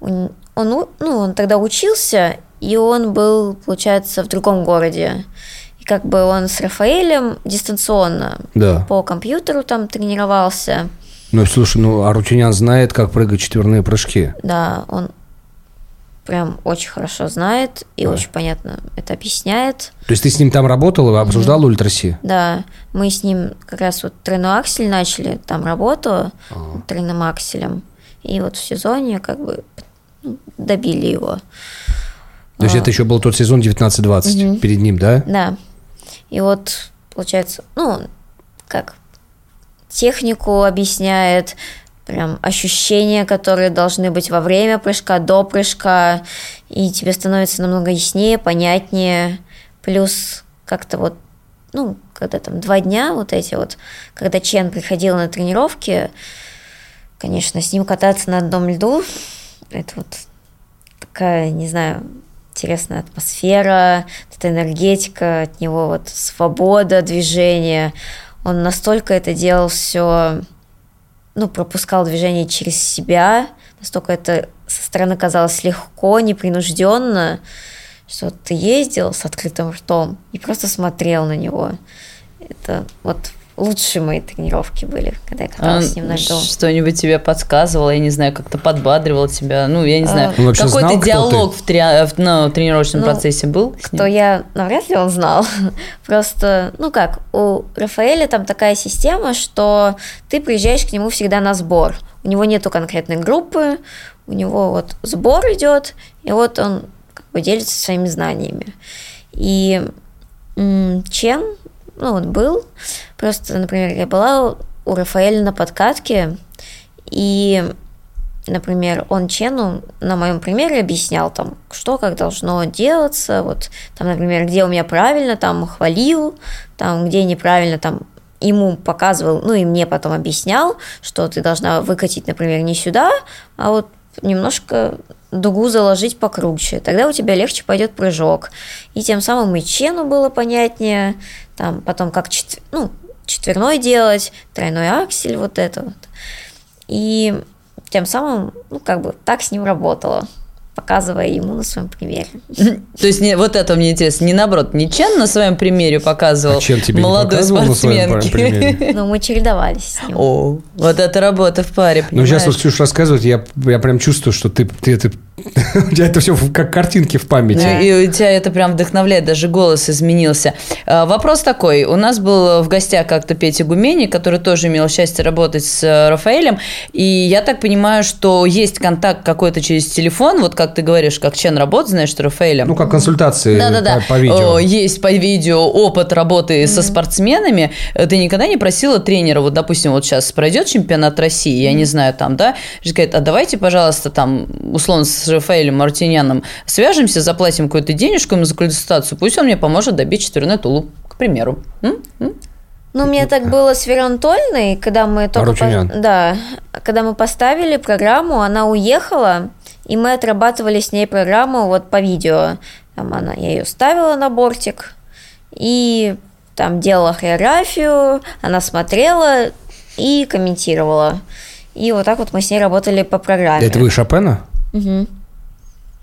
он, ну, он тогда учился, и он был, получается, в другом городе. И как бы он с Рафаэлем дистанционно Да. по компьютеру там тренировался. Ну, слушай, ну, Арутюнян знает, как прыгать четверные прыжки. Да, он прям очень хорошо знает и очень понятно это объясняет. То есть ты с ним там работал и обсуждал ультраси? Да, мы с ним как раз вот тройной аксель начали там работу тройным акселем. И вот в сезоне как бы ну, добили его. То есть А. это еще был тот сезон 19-20 перед ним, да? Да. И вот, получается, ну, как технику объясняет, прям ощущения, которые должны быть во время прыжка, до прыжка, и тебе становится намного яснее, понятнее. Плюс как-то вот, ну, когда там два дня вот эти вот, когда Чен приходил на тренировки, конечно, с ним кататься на одном льду, это вот такая, не знаю, интересная атмосфера, эта энергетика от него, вот свобода движения. Он настолько это делал все, ну, пропускал движение через себя, настолько это со стороны казалось легко, непринужденно, что ты ездил с открытым ртом и просто смотрел на него. Это вот лучшие мои тренировки были, когда я Он каталась с ним на льду. А, что-нибудь тебе подсказывал, я не знаю, как-то подбадривал тебя, ну, я не знаю, Он вообще какой-то диалог в, тре- в- ну, тренировочном Ну, процессе был? Кто ним? я, навряд ли он знал. Просто, ну как, у Рафаэля там такая система, что ты приезжаешь к нему всегда на сбор. У него нету конкретной группы, у него вот сбор идет, и вот он как бы делится своими знаниями. И м, Чен, ну вот был, просто, например, я была у Рафаэля на подкатке, и например, он Чену на моем примере объяснял там, что как должно делаться, вот там, например, где у меня правильно, там хвалил, там где неправильно, там ему показывал, ну и мне потом объяснял, что ты должна выкатить, например, не сюда, а вот немножко дугу заложить покруче. Тогда у тебя легче пойдет прыжок. И тем самым и Чену было понятнее, там потом как четв- ну, четверной делать, тройной аксель, вот это вот. И тем самым, ну, как бы так с ним работала, показывая ему на своем примере. То есть не, вот это мне интересно, не наоборот, не Чен на своем примере показывал А Чен тебе молодой спортсменке. Но мы чередовались с ним. О, вот это работа в паре, Ну, сейчас вот? Ксюша рассказывает, я, я прям чувствую, что ты, ты это... У тебя это все как картинки в памяти. Ну, И у тебя это прям вдохновляет, даже голос изменился. А, Вопрос такой. У нас был в гостях как-то Петя Гумени, который тоже имел счастье работать с э, Рафаэлем. И я так понимаю, что есть контакт какой-то через телефон. Вот как ты говоришь, как Чен работает, знаешь, что Рафаэлем. Ну, как консультации Да-да-да. по, по видео. Есть по видео опыт работы со спортсменами. Э, Ты никогда не просила тренера, вот, допустим, вот сейчас пройдет чемпионат России, я не знаю, там, да, и говорит, а давайте, пожалуйста, там, условно, с Рафаэлем Мартиняном свяжемся, заплатим какую-то денежку ему за консультацию, пусть он мне поможет добить четверной тулуп, к примеру. М? М? Ну, у меня так было с Веронтольной, когда мы только... Арутюнян. Да, когда мы поставили программу, она уехала, и мы отрабатывали с ней программу вот по видео. Там она, я ее ставила на бортик, и там делала хореографию, она смотрела и комментировала. И вот так вот мы с ней работали по программе. Это вы Шопена? Мгм.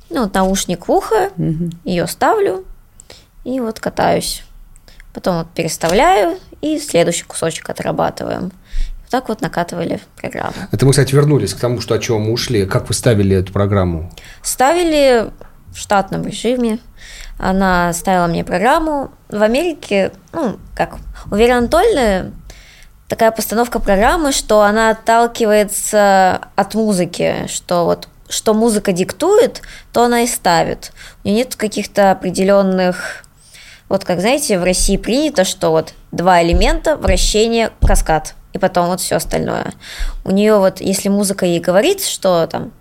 Ну, вот наушник в ухо, ее ставлю и вот катаюсь. Потом вот переставляю и следующий кусочек отрабатываем. Так вот накатывали программу. Это мы, кстати, вернулись к тому, что о чем мы ушли. Как вы ставили эту программу? Ставили в штатном режиме. Она ставила мне программу. В Америке, ну, как, у Веры Анатольевны такая постановка программы, что она отталкивается от музыки, что вот что музыка диктует, то она и ставит. У нее нет каких-то определенных вот как, знаете, в России принято, что вот два элемента, вращение, каскад, и потом вот все остальное. У нее вот, если музыка ей говорит, что там,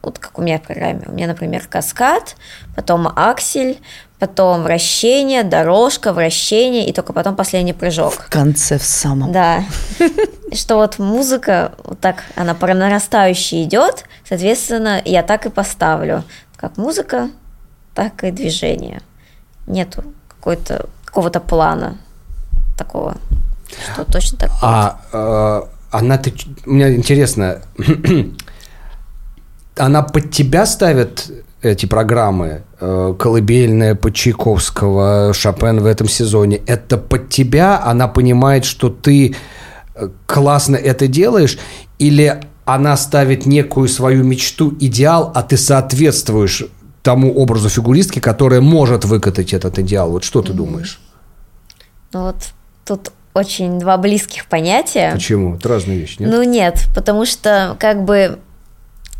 вот как у меня в программе, у меня, например, каскад, потом аксель, потом вращение, дорожка, вращение, и только потом последний прыжок. В конце, в самом. Да. Что вот музыка, вот так, она по нарастающей идет, соответственно, я так и поставлю. Как музыка, так и движение. Нету какой-то, какого-то плана такого, что точно так будет. А э, она... Ты, мне интересно, она под тебя ставит эти программы, э, колыбельная под Чайковского, Шопен в этом сезоне, это под тебя, она понимает, что ты э, классно это делаешь, или она ставит некую свою мечту, идеал, а ты соответствуешь тому образу фигуристки, которая может выкатать этот идеал. Вот что ты думаешь? Ну вот тут очень два близких понятия. Почему? Это разные вещи, нет? Ну нет, потому что как бы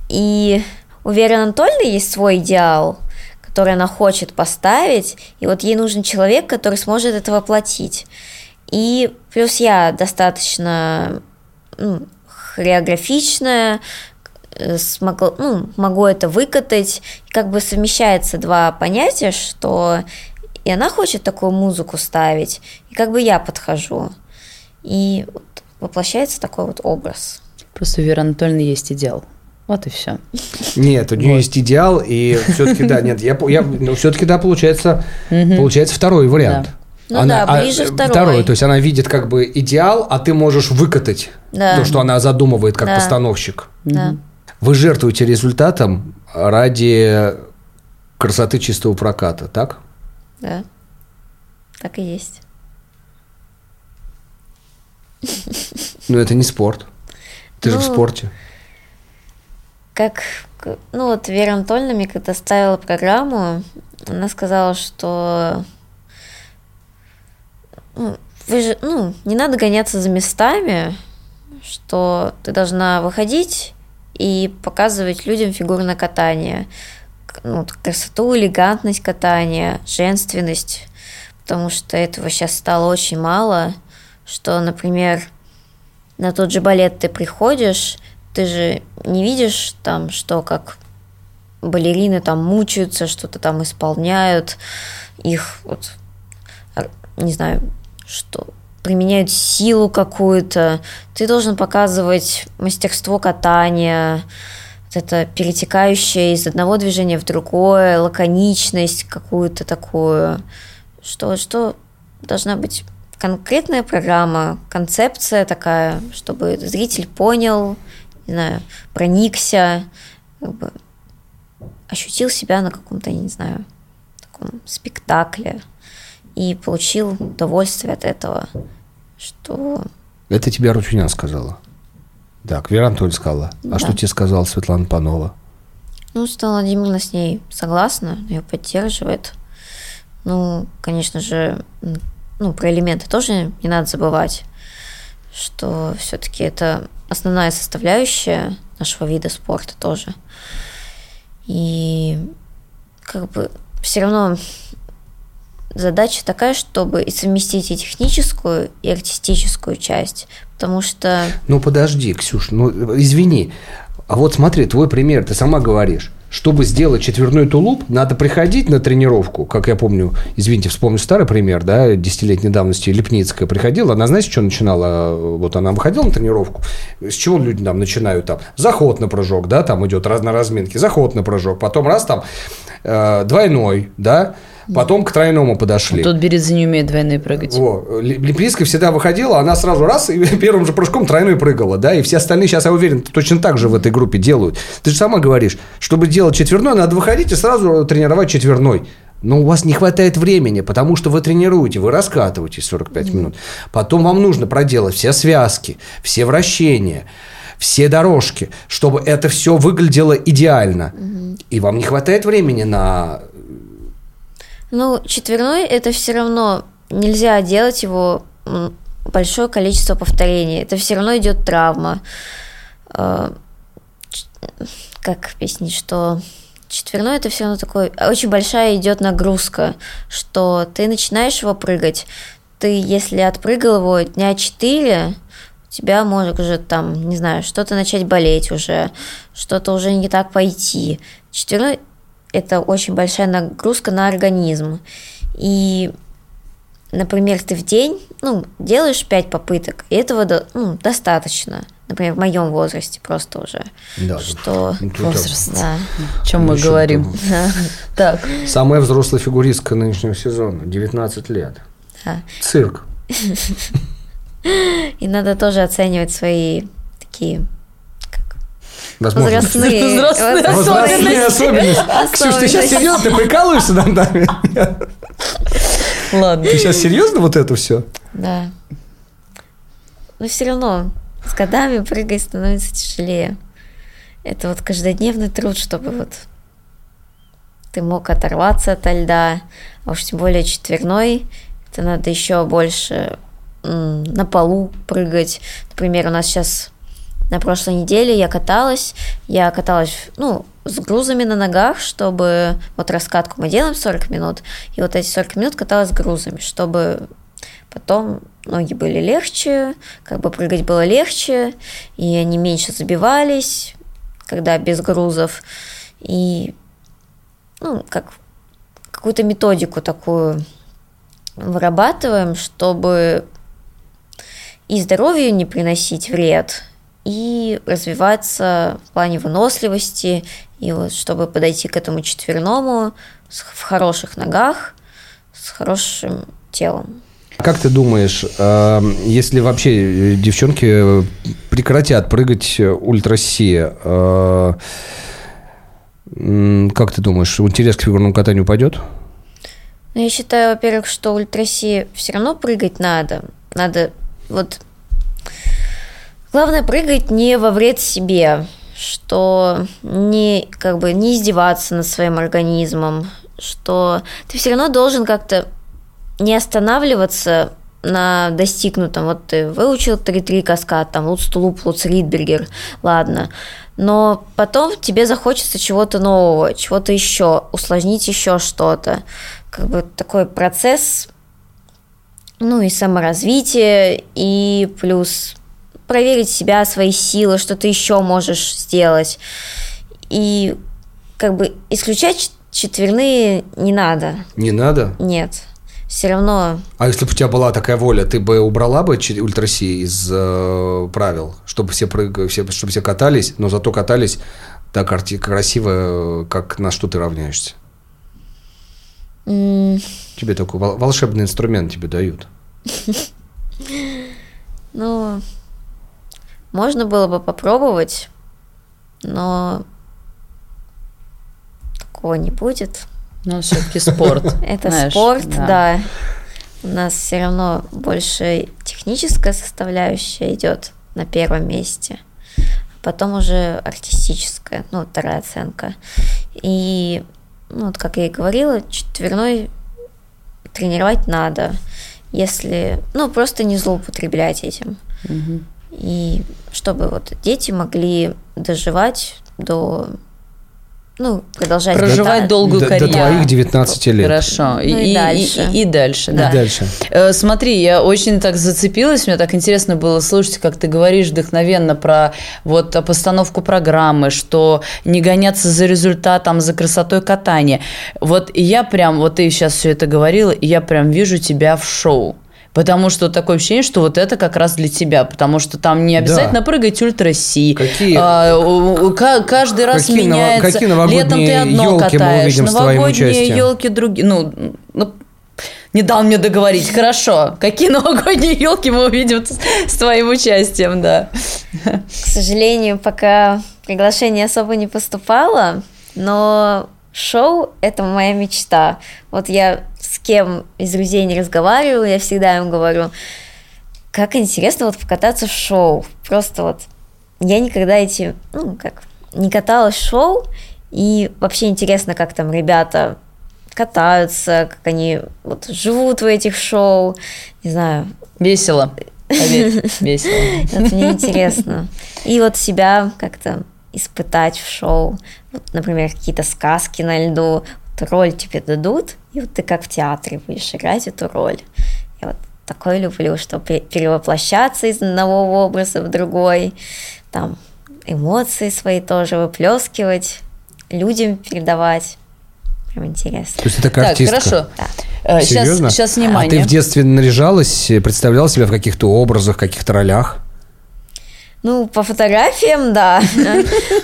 и у Веры Анатольевны есть свой идеал, который она хочет поставить, и вот ей нужен человек, который сможет это воплотить. И плюс я достаточно ну, хореографичная, э, смогу, ну, могу это выкатать. И как бы совмещается два понятия, что и она хочет такую музыку ставить, и как бы я подхожу. И вот воплощается такой вот образ. Просто у Веры Анатольевны есть идеал. Вот и все. Нет, у нее вот. есть идеал, и все-таки, да, нет, я, я ну, все-таки, да, получается, получается второй вариант. Да. Ну она, да, ближе а, второй. Второй, то есть она видит как бы идеал, а ты можешь выкатать да. то, что она задумывает как да. постановщик. Да. Вы жертвуете результатом ради красоты чистого проката, так? Да, так и есть. Но это не спорт. Ты ну, же в ну, спорте. Как, ну вот Вера Анатольевна мне когда ставила программу, она сказала, что ну, вы же, ну, не надо гоняться за местами, что ты должна выходить и показывать людям фигурное катание, ну, красоту, элегантность катания, женственность, потому что этого сейчас стало очень мало, что, например, на тот же балет ты приходишь, ты же не видишь там, что как балерины там мучаются, что-то там исполняют, их вот, не знаю, что применяют силу какую-то. Ты должен показывать мастерство катания, вот это перетекающее из одного движения в другое, лаконичность какую-то такую, что, что должна быть конкретная программа, концепция такая, чтобы зритель понял, не знаю, проникся, как бы ощутил себя на каком-то, не знаю, таком спектакле и получил удовольствие от этого, что... Это тебе Ручунян сказала? Так, Вера Анатольевна сказала. А да. что тебе сказала Светлана Панова? Ну, Светлана Владимировна с ней согласна, ее поддерживает. Ну, конечно же, ну, про элементы тоже не надо забывать, что все-таки это основная составляющая нашего вида спорта тоже. И как бы все равно задача такая, чтобы и совместить и техническую, и артистическую часть, потому что... Ну, подожди, Ксюш, ну, извини. А вот смотри, твой пример, ты сама говоришь. Чтобы сделать четверной тулуп, надо приходить на тренировку, как я помню, извините, вспомню старый пример, да, десятилетней давности, Лепницкая приходила, она, знаете, что начинала? Вот она выходила на тренировку, с чего люди там начинают там? Заход на прыжок, да, там идет раз на разминке, заход на прыжок, потом раз там э, двойной, да, Потом к тройному подошли. Тот березы не умеет двойные прыгать. Во. Лепницкая всегда выходила, она сразу раз и первым же прыжком тройной прыгала, да, и все остальные, сейчас я уверен, точно так же в этой группе делают. Ты же сама говоришь, чтобы делать четверной, надо выходить и сразу тренировать четверной. Но у вас не хватает времени, потому что вы тренируете, вы раскатываетесь 45 mm. минут. Потом вам нужно проделать все связки, все вращения, все дорожки, чтобы это все выглядело идеально. Mm-hmm. И вам не хватает времени на ну, четверной это все равно нельзя делать его большое количество повторений. Это все равно идет травма. А, как объяснить, что четверной это все равно такой очень большая идет нагрузка, что ты начинаешь его прыгать, ты если отпрыгал его дня четыре, у тебя может уже там, не знаю, что-то начать болеть уже, что-то уже не так пойти. Четверной это очень большая нагрузка на организм. И, например, ты в день ну, делаешь 5 попыток, и этого ну, достаточно. Например, в моем возрасте просто уже. Да, что ну, возраст. Да. О чем мы говорим. Так. Самая взрослая фигуристка нынешнего сезона, 19 лет. Да. Цирк. И надо тоже оценивать свои такие Возможно. Возрастные. Возрастные возрастные Возрастные особенности. Ксюш, ты сейчас Особенности. серьезно? Ты прикалываешься над нами? Ладно. Ты сейчас серьезно вот это все? Да. Но все равно с годами прыгать становится тяжелее. Это вот каждодневный труд, чтобы вот ты мог оторваться от льда, а уж тем более четверной, это надо еще больше м, на полу прыгать. Например, у нас сейчас на прошлой неделе я каталась, я каталась, ну, с грузами на ногах, чтобы вот раскатку мы делаем 40 минут, и вот эти 40 минут каталась с грузами, чтобы потом ноги были легче, как бы прыгать было легче, и они меньше забивались, когда без грузов, и ну, как какую-то методику такую вырабатываем, чтобы и здоровью не приносить вред, и развиваться в плане выносливости, и вот чтобы подойти к этому четверному в хороших ногах, с хорошим телом. Как ты думаешь, э, если вообще э, девчонки э, прекратят прыгать э, ультраси, м, как ты думаешь, интерес к фигурному катанию упадет? Ну, я считаю, во-первых, что ультраси все равно прыгать надо. Надо вот... Главное прыгать не во вред себе, что не как бы не издеваться над своим организмом, что ты все равно должен как-то не останавливаться на достигнутом. Вот ты выучил 3-3 каскад, там Луц Тулуп, Луц Ридбергер, ладно. Но потом тебе захочется чего-то нового, чего-то еще, усложнить еще что-то. Как бы такой процесс, ну и саморазвитие, и плюс проверить себя, свои силы, что ты еще можешь сделать. И как бы исключать четверные не надо. Не надо? Нет. Все равно А если бы у тебя была такая воля, ты бы убрала бы ультраси из э, правил, чтобы все, прыг... все, чтобы все катались, но зато катались так красиво, как на что ты равняешься? м, Тебе такой вол- волшебный инструмент тебе дают. Ну, можно было бы попробовать, но такого не будет. Ну, все-таки спорт. Это знаешь, спорт, да. У нас все равно больше техническая составляющая идет на первом месте, а потом уже артистическая, ну, вторая оценка. И, ну, вот как я и говорила, четверной тренировать надо, если, ну, просто не злоупотреблять этим. Мгм. И чтобы вот дети могли доживать до, ну, продолжать Проживать кататься. долгую до, до карьеру. твоих 19 лет. Хорошо. Ну и дальше. И, и дальше, И да. дальше. Э, Смотри, я очень так зацепилась, мне так интересно было слушать, как ты говоришь вдохновенно про вот постановку программы, что не гоняться за результатом, за красотой катания. Вот и я прям, вот ты сейчас все это говорила, и я прям вижу тебя в шоу. Потому что такое ощущение, что вот это как раз для тебя, потому что там не обязательно прыгать ультра си. Какие- А, ка- каждый раз Какие меняется. какие новогодние Летом ты одно катаешь, увидим с твоим новогодние участием? елки другие. Ну, ну, не дал мне договорить. Хорошо. Какие новогодние елки мы увидим с, с твоим участием, да. К сожалению, пока приглашение особо не поступало, но шоу – это моя мечта. Вот я с кем из друзей не разговариваю, я всегда им говорю, как интересно вот покататься в шоу. Просто вот я никогда эти, ну, как, не каталась в шоу, и вообще интересно, как там ребята катаются, как они вот живут в этих шоу, не знаю, Весело. Поверь, весело. вот мне интересно. И вот себя как-то испытать в шоу. Вот, например, какие-то сказки на льду. Роль тебе дадут, и вот ты как в театре будешь играть эту роль. Я вот такое люблю, что пе- перевоплощаться из одного образа в другой, там эмоции свои тоже выплескивать, людям передавать. Прям интересно. То есть ты такая Так, артистка. хорошо. Э, Сейчас, сейчас А ты внимание. в детстве наряжалась, представляла себя в каких-то образах, каких-то ролях? Ну, по фотографиям, да.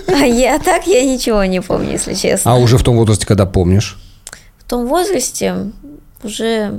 А я так я ничего не помню, если честно. А уже в том возрасте, когда помнишь? В том возрасте уже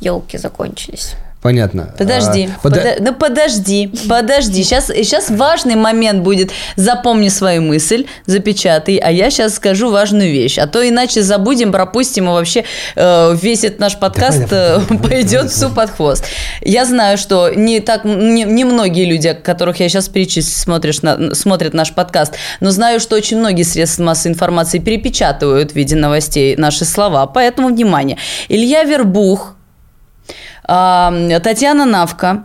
елки закончились. Понятно. Подожди, А, пода- подо- ну подожди, подожди. Сейчас, сейчас важный момент будет. Запомни свою мысль, запечатай, а я сейчас скажу важную вещь. А то иначе забудем, пропустим, и вообще э, весь этот наш подкаст давай, э, давай, пойдет давай, всю под хвост. Я знаю, что не так, не, не многие люди, которых я сейчас перечислю, смотришь на, смотрят наш подкаст, но знаю, что очень многие средства массовой информации перепечатывают в виде новостей наши слова. Поэтому внимание. Илья Вербух, Татьяна Навка,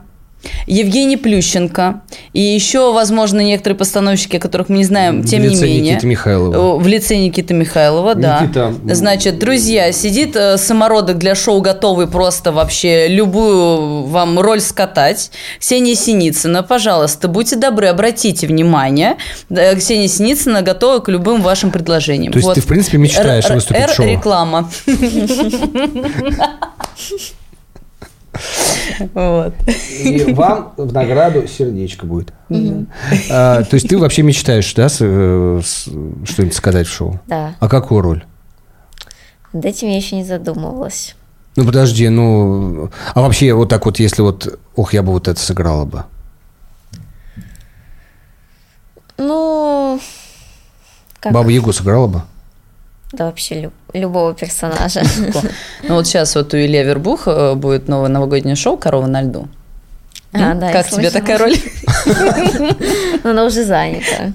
Евгений Плющенко и еще, возможно, некоторые постановщики, о которых мы не знаем, тем не менее. Никиты Михайлова. В лице Никиты Михайлова. Никита, м, Значит, друзья, сидит э, самородок для шоу, готовый просто вообще любую вам роль скатать. Ксения Синицына, пожалуйста, будьте добры, обратите внимание. Да, Ксения Синицына готова к любым вашим предложениям. То есть ты, в принципе, мечтаешь выступить в шоу? реклама. Вот. И вам в награду сердечко будет. А, то есть ты вообще мечтаешь, да, э, что-нибудь сказать в шоу? Да. А какую роль? Над этим я еще не задумывалась. Ну подожди, ну, а вообще вот так вот, если вот, ох, я бы вот это сыграла бы. Ну, как? Баба Ягу сыграла бы? Да вообще люб- любого персонажа. Ну вот сейчас вот у Илья Вербух э, будет новое новогоднее шоу «Корова на льду». А, да, как тебе такая роль? Но она уже занята.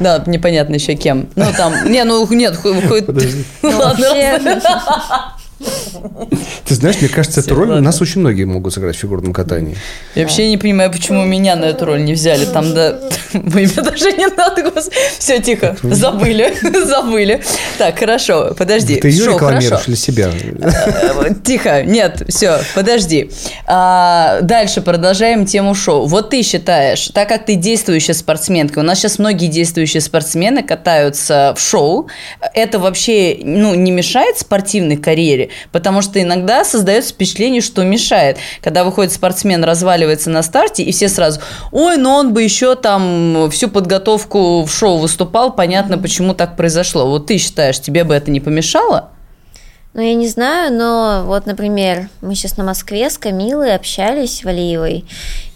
Да, непонятно еще кем. Ну там, не, ну нет, ху- ху- Ну, ладно. Ты знаешь, мне кажется, эту роль у ладно. нас очень многие могут сыграть в фигурном катании. Я вообще не понимаю, почему меня на эту роль не взяли. Там, да, мне даже не надо, Все, тихо, забыли, забыли. Так, хорошо, подожди. Ты ее Шоу, рекламируешь хорошо. для себя? Э, Тихо, нет, все, подожди. А, дальше продолжаем тему шоу. Вот ты считаешь, так как ты действующая спортсменка, у нас сейчас многие действующие спортсмены катаются в шоу, это вообще ну, не мешает спортивной карьере? Потому что иногда создается впечатление, что мешает. Когда выходит спортсмен, разваливается на старте, и все сразу, ой, ну он бы еще там всю подготовку в шоу выступал, понятно, почему так произошло. Вот ты считаешь, тебе бы это не помешало? Ну, я не знаю, но вот, например, мы сейчас на Москве с Камилой общались, Валиевой,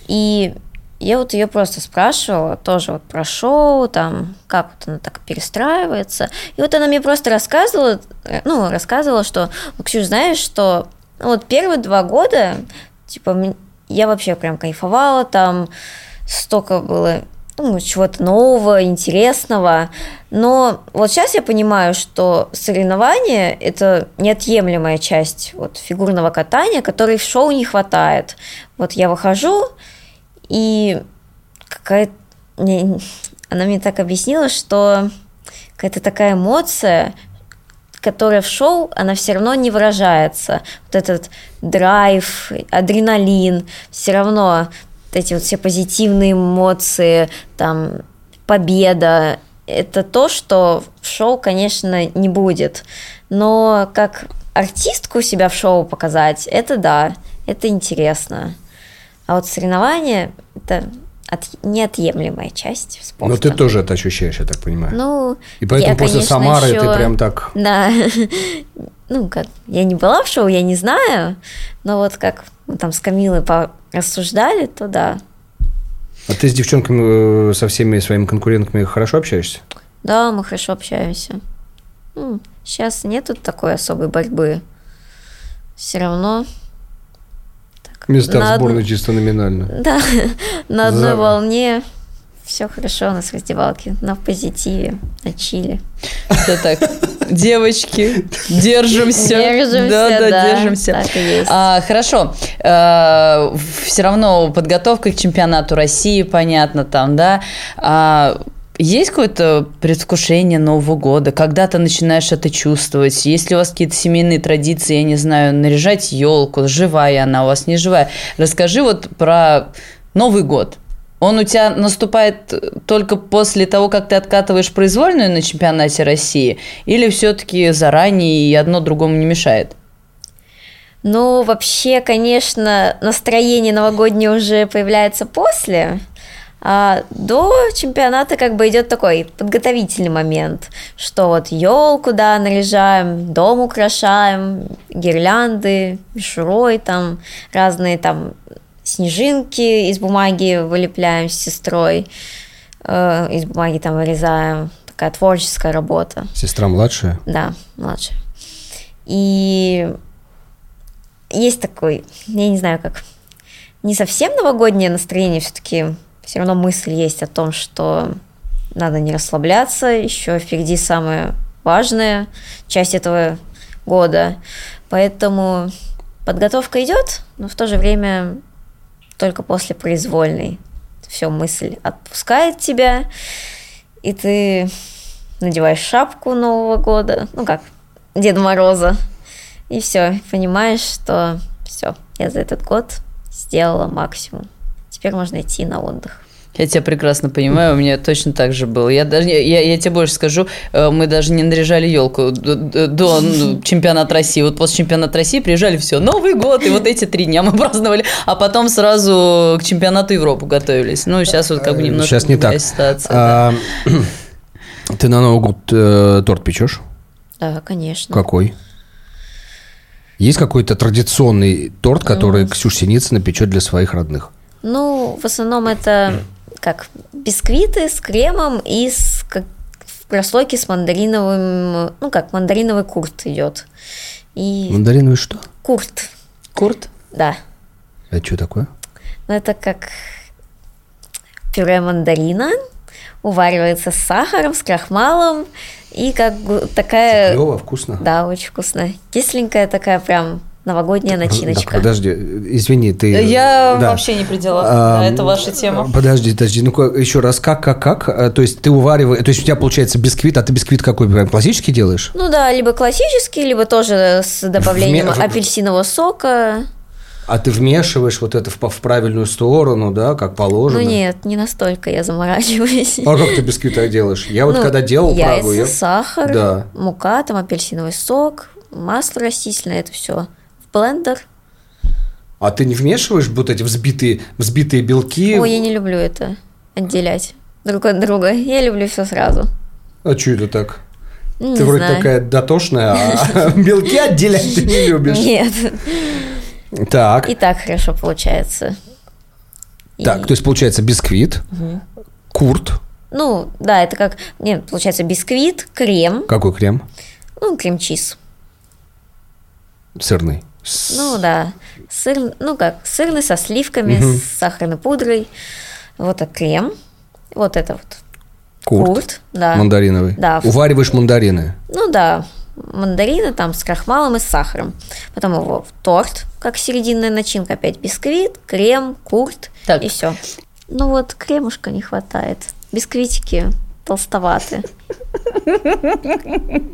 и я вот ее просто спрашивала, тоже вот про шоу, там, как вот она так перестраивается. И вот она мне просто рассказывала, ну, рассказывала, что, ну, Ксюш, знаешь, что вот первые два года, типа, я вообще прям кайфовала, там столько было ну, чего-то нового, интересного. Но вот сейчас я понимаю, что соревнования – это неотъемлемая часть вот, фигурного катания, которой в шоу не хватает. Вот я выхожу, и какая-то... не- Она мне так объяснила, что какая-то такая эмоция, которая в шоу, она все равно не выражается. Вот этот драйв, адреналин, все равно вот эти вот все позитивные эмоции, там, победа, это то, что в шоу, конечно, не будет. Но как артистку себя в шоу показать, это да, это интересно. А вот соревнования – это от- неотъемлемая часть спорта. Но ты тоже это ощущаешь, я так понимаю. Ну, И поэтому я, после конечно, Самары ты ещё- прям так... Да. Ну, как, я не была в шоу, я не знаю, но вот как мы там с Камилой рассуждали, то да. А ты с девчонками, э, со всеми своими конкурентками хорошо общаешься? Да, мы хорошо общаемся. сейчас нету такой особой борьбы. Все равно, Места На в сборной чисто номинально. да, на одной За- волне все хорошо у нас в раздевалке, на позитиве, на чили. Это так. Девочки, держимся. Держимся, да, да, да, держимся. так и есть. А, хорошо. все равно подготовка к чемпионату России, понятно, там, да. А, есть какое-то предвкушение Нового года? Когда ты начинаешь это чувствовать? Есть ли у вас какие-то семейные традиции, я не знаю, наряжать елку, живая она у вас, не живая? Расскажи вот про Новый год. Он у тебя наступает только после того, как ты откатываешь произвольную на чемпионате России? Или все-таки заранее и одно другому не мешает? Ну, вообще, конечно, настроение новогоднее уже появляется после, А до чемпионата как бы идет такой подготовительный момент, что вот елку, да, наряжаем, дом украшаем, гирлянды, мишурой там, разные там снежинки из бумаги вылепляем с сестрой, э, из бумаги там вырезаем, такая творческая работа. Сестра младшая? Да, младшая. И есть такой, я не знаю как, не совсем новогоднее настроение, все-таки все равно мысль есть о том, что надо не расслабляться, еще впереди самая важная часть этого года. Поэтому подготовка идет, но в то же время только после произвольной. Все, мысль отпускает тебя, и ты надеваешь шапку Нового года, ну как, Деда Мороза, и все, понимаешь, что все, я за этот год сделала максимум теперь можно идти на отдых. Я тебя прекрасно понимаю, у меня точно так же было. Я даже, я, я тебе больше скажу, э, мы даже не наряжали елку до, до чемпионата России. Вот после чемпионата России приезжали, все, Новый год, и вот эти три дня мы праздновали, а потом сразу к чемпионату Европы готовились. Ну, сейчас вот как бы немножко сейчас не так. ситуация. А, да. Ты на Новый год э, торт печешь? Да, конечно. Какой? Есть какой-то традиционный торт, который ну, Ксюша Синицына печет для своих родных? Ну, в основном это как бисквиты с кремом и с как, в прослойке с мандариновым, ну как мандариновый курт идет. И... Мандариновый что? Курт. Курт? Да. Это что такое? Ну, это как пюре мандарина, уваривается с сахаром, с крахмалом, и как такая... Клево, вкусно. Да, очень вкусно. Кисленькая такая прям новогодняя начиночка. Так, подожди, извини, ты... Я да. вообще не при делах, а, это ваша тема. Подожди, подожди, ну еще раз, как, как, как? Э, то есть ты увариваешь, то есть у тебя получается бисквит, а ты бисквит какой, прям классический делаешь? Ну да, либо классический, либо тоже с добавлением Вме... апельсинового сока. А ты вмешиваешь вот это в, в правильную сторону, да, как положено? Ну нет, не настолько я заморачиваюсь. А как ты бисквиты делаешь? Я вот ну, когда делал яйца, Прагу... Я... сахар, да. мука, там апельсиновый сок, масло растительное, это все блендер. А ты не вмешиваешь вот эти взбитые, взбитые белки? Ой, я не люблю это отделять друг от друга. Я люблю все сразу. А что это так? Не ты вроде знаю. такая дотошная, а белки отделять ты не любишь. Нет. Так. И так хорошо получается. Так, то есть получается бисквит, курт. Ну, да, это как, нет, получается бисквит, крем. Какой крем? Ну, крем-чиз. Сырный. Ну да, сыр, ну как, сырный со сливками, угу. с сахарной пудрой. Вот это крем, вот это вот. Курт. Курт, да. Мандариновый. Да. Увариваешь мандарины. Ну да, мандарины там с крахмалом и с сахаром. Потом его в торт, как серединная начинка, опять бисквит, крем, курт так. и все. Ну вот кремушка не хватает. Бисквитики толстоваты.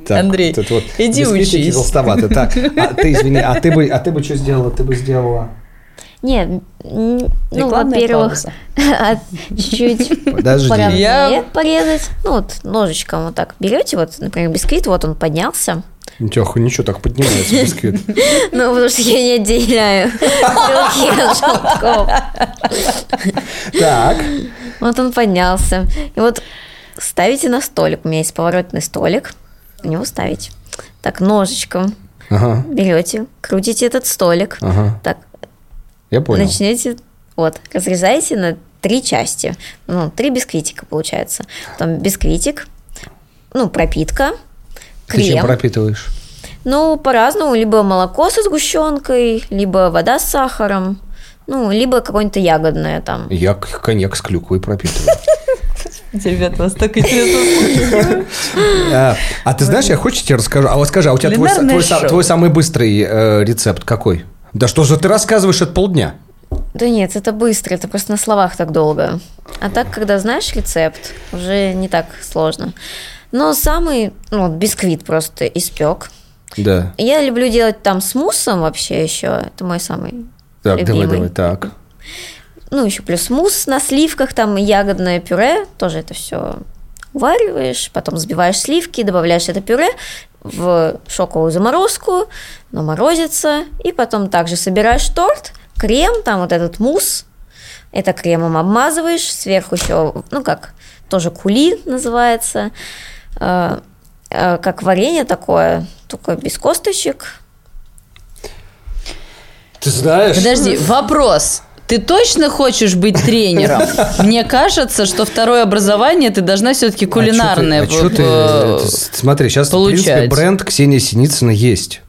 Так, Андрей, тут вот иди учись. толстоваты. Так, а ты, извини, а ты бы, а ты бы что сделала? Ты бы сделала... Нет, ну, во-первых, а чуть-чуть. Я... порезать. Ну, вот ножичком вот так берете, вот, например, бисквит, вот он поднялся. Ничего, ничего так поднимается бисквит. Ну, потому что я не отделяю белки от желтков. Так. Вот он поднялся. И вот ставите на столик. У меня есть поворотный столик. В него ставите. Так, ножичком ага. берете, крутите этот столик. Ага. Так, я понял. Начнете, вот, разрезаете на три части. Ну, три бисквитика получается. Потом бисквитик, ну, пропитка, крем. Ты чем пропитываешь? Ну, по-разному. Либо молоко со сгущенкой, либо вода с сахаром, ну, либо какое-нибудь ягодное там. Я коньяк с клюквой пропитываю. Ребята, вас так интересно а, а ты знаешь, я хочешь тебе расскажу? А вот скажи, а у тебя твой, самый быстрый э, рецепт какой? Да что же ты рассказываешь от полдня? Да нет, это быстро, это просто на словах так долго. А так, когда знаешь рецепт, уже не так сложно. Но самый, ну, бисквит просто испек. Да. Я люблю делать там с муссом вообще еще. Это мой самый так, любимый. давай, давай, так ну, еще плюс мусс на сливках, там ягодное пюре, тоже это все увариваешь, потом взбиваешь сливки, добавляешь это пюре в шоковую заморозку, наморозится, и потом также собираешь торт, крем, там вот этот мусс, Это кремом обмазываешь, сверху еще, ну как, тоже кули называется, э, э, как варенье такое, только без косточек. Ты знаешь... Подожди, вопрос. Ты точно хочешь быть тренером? Мне кажется, что второе образование ты должна все-таки кулинарное А ты- а ты- п- Смотри, сейчас, в принципе, получать. бренд Ксения Синицына есть.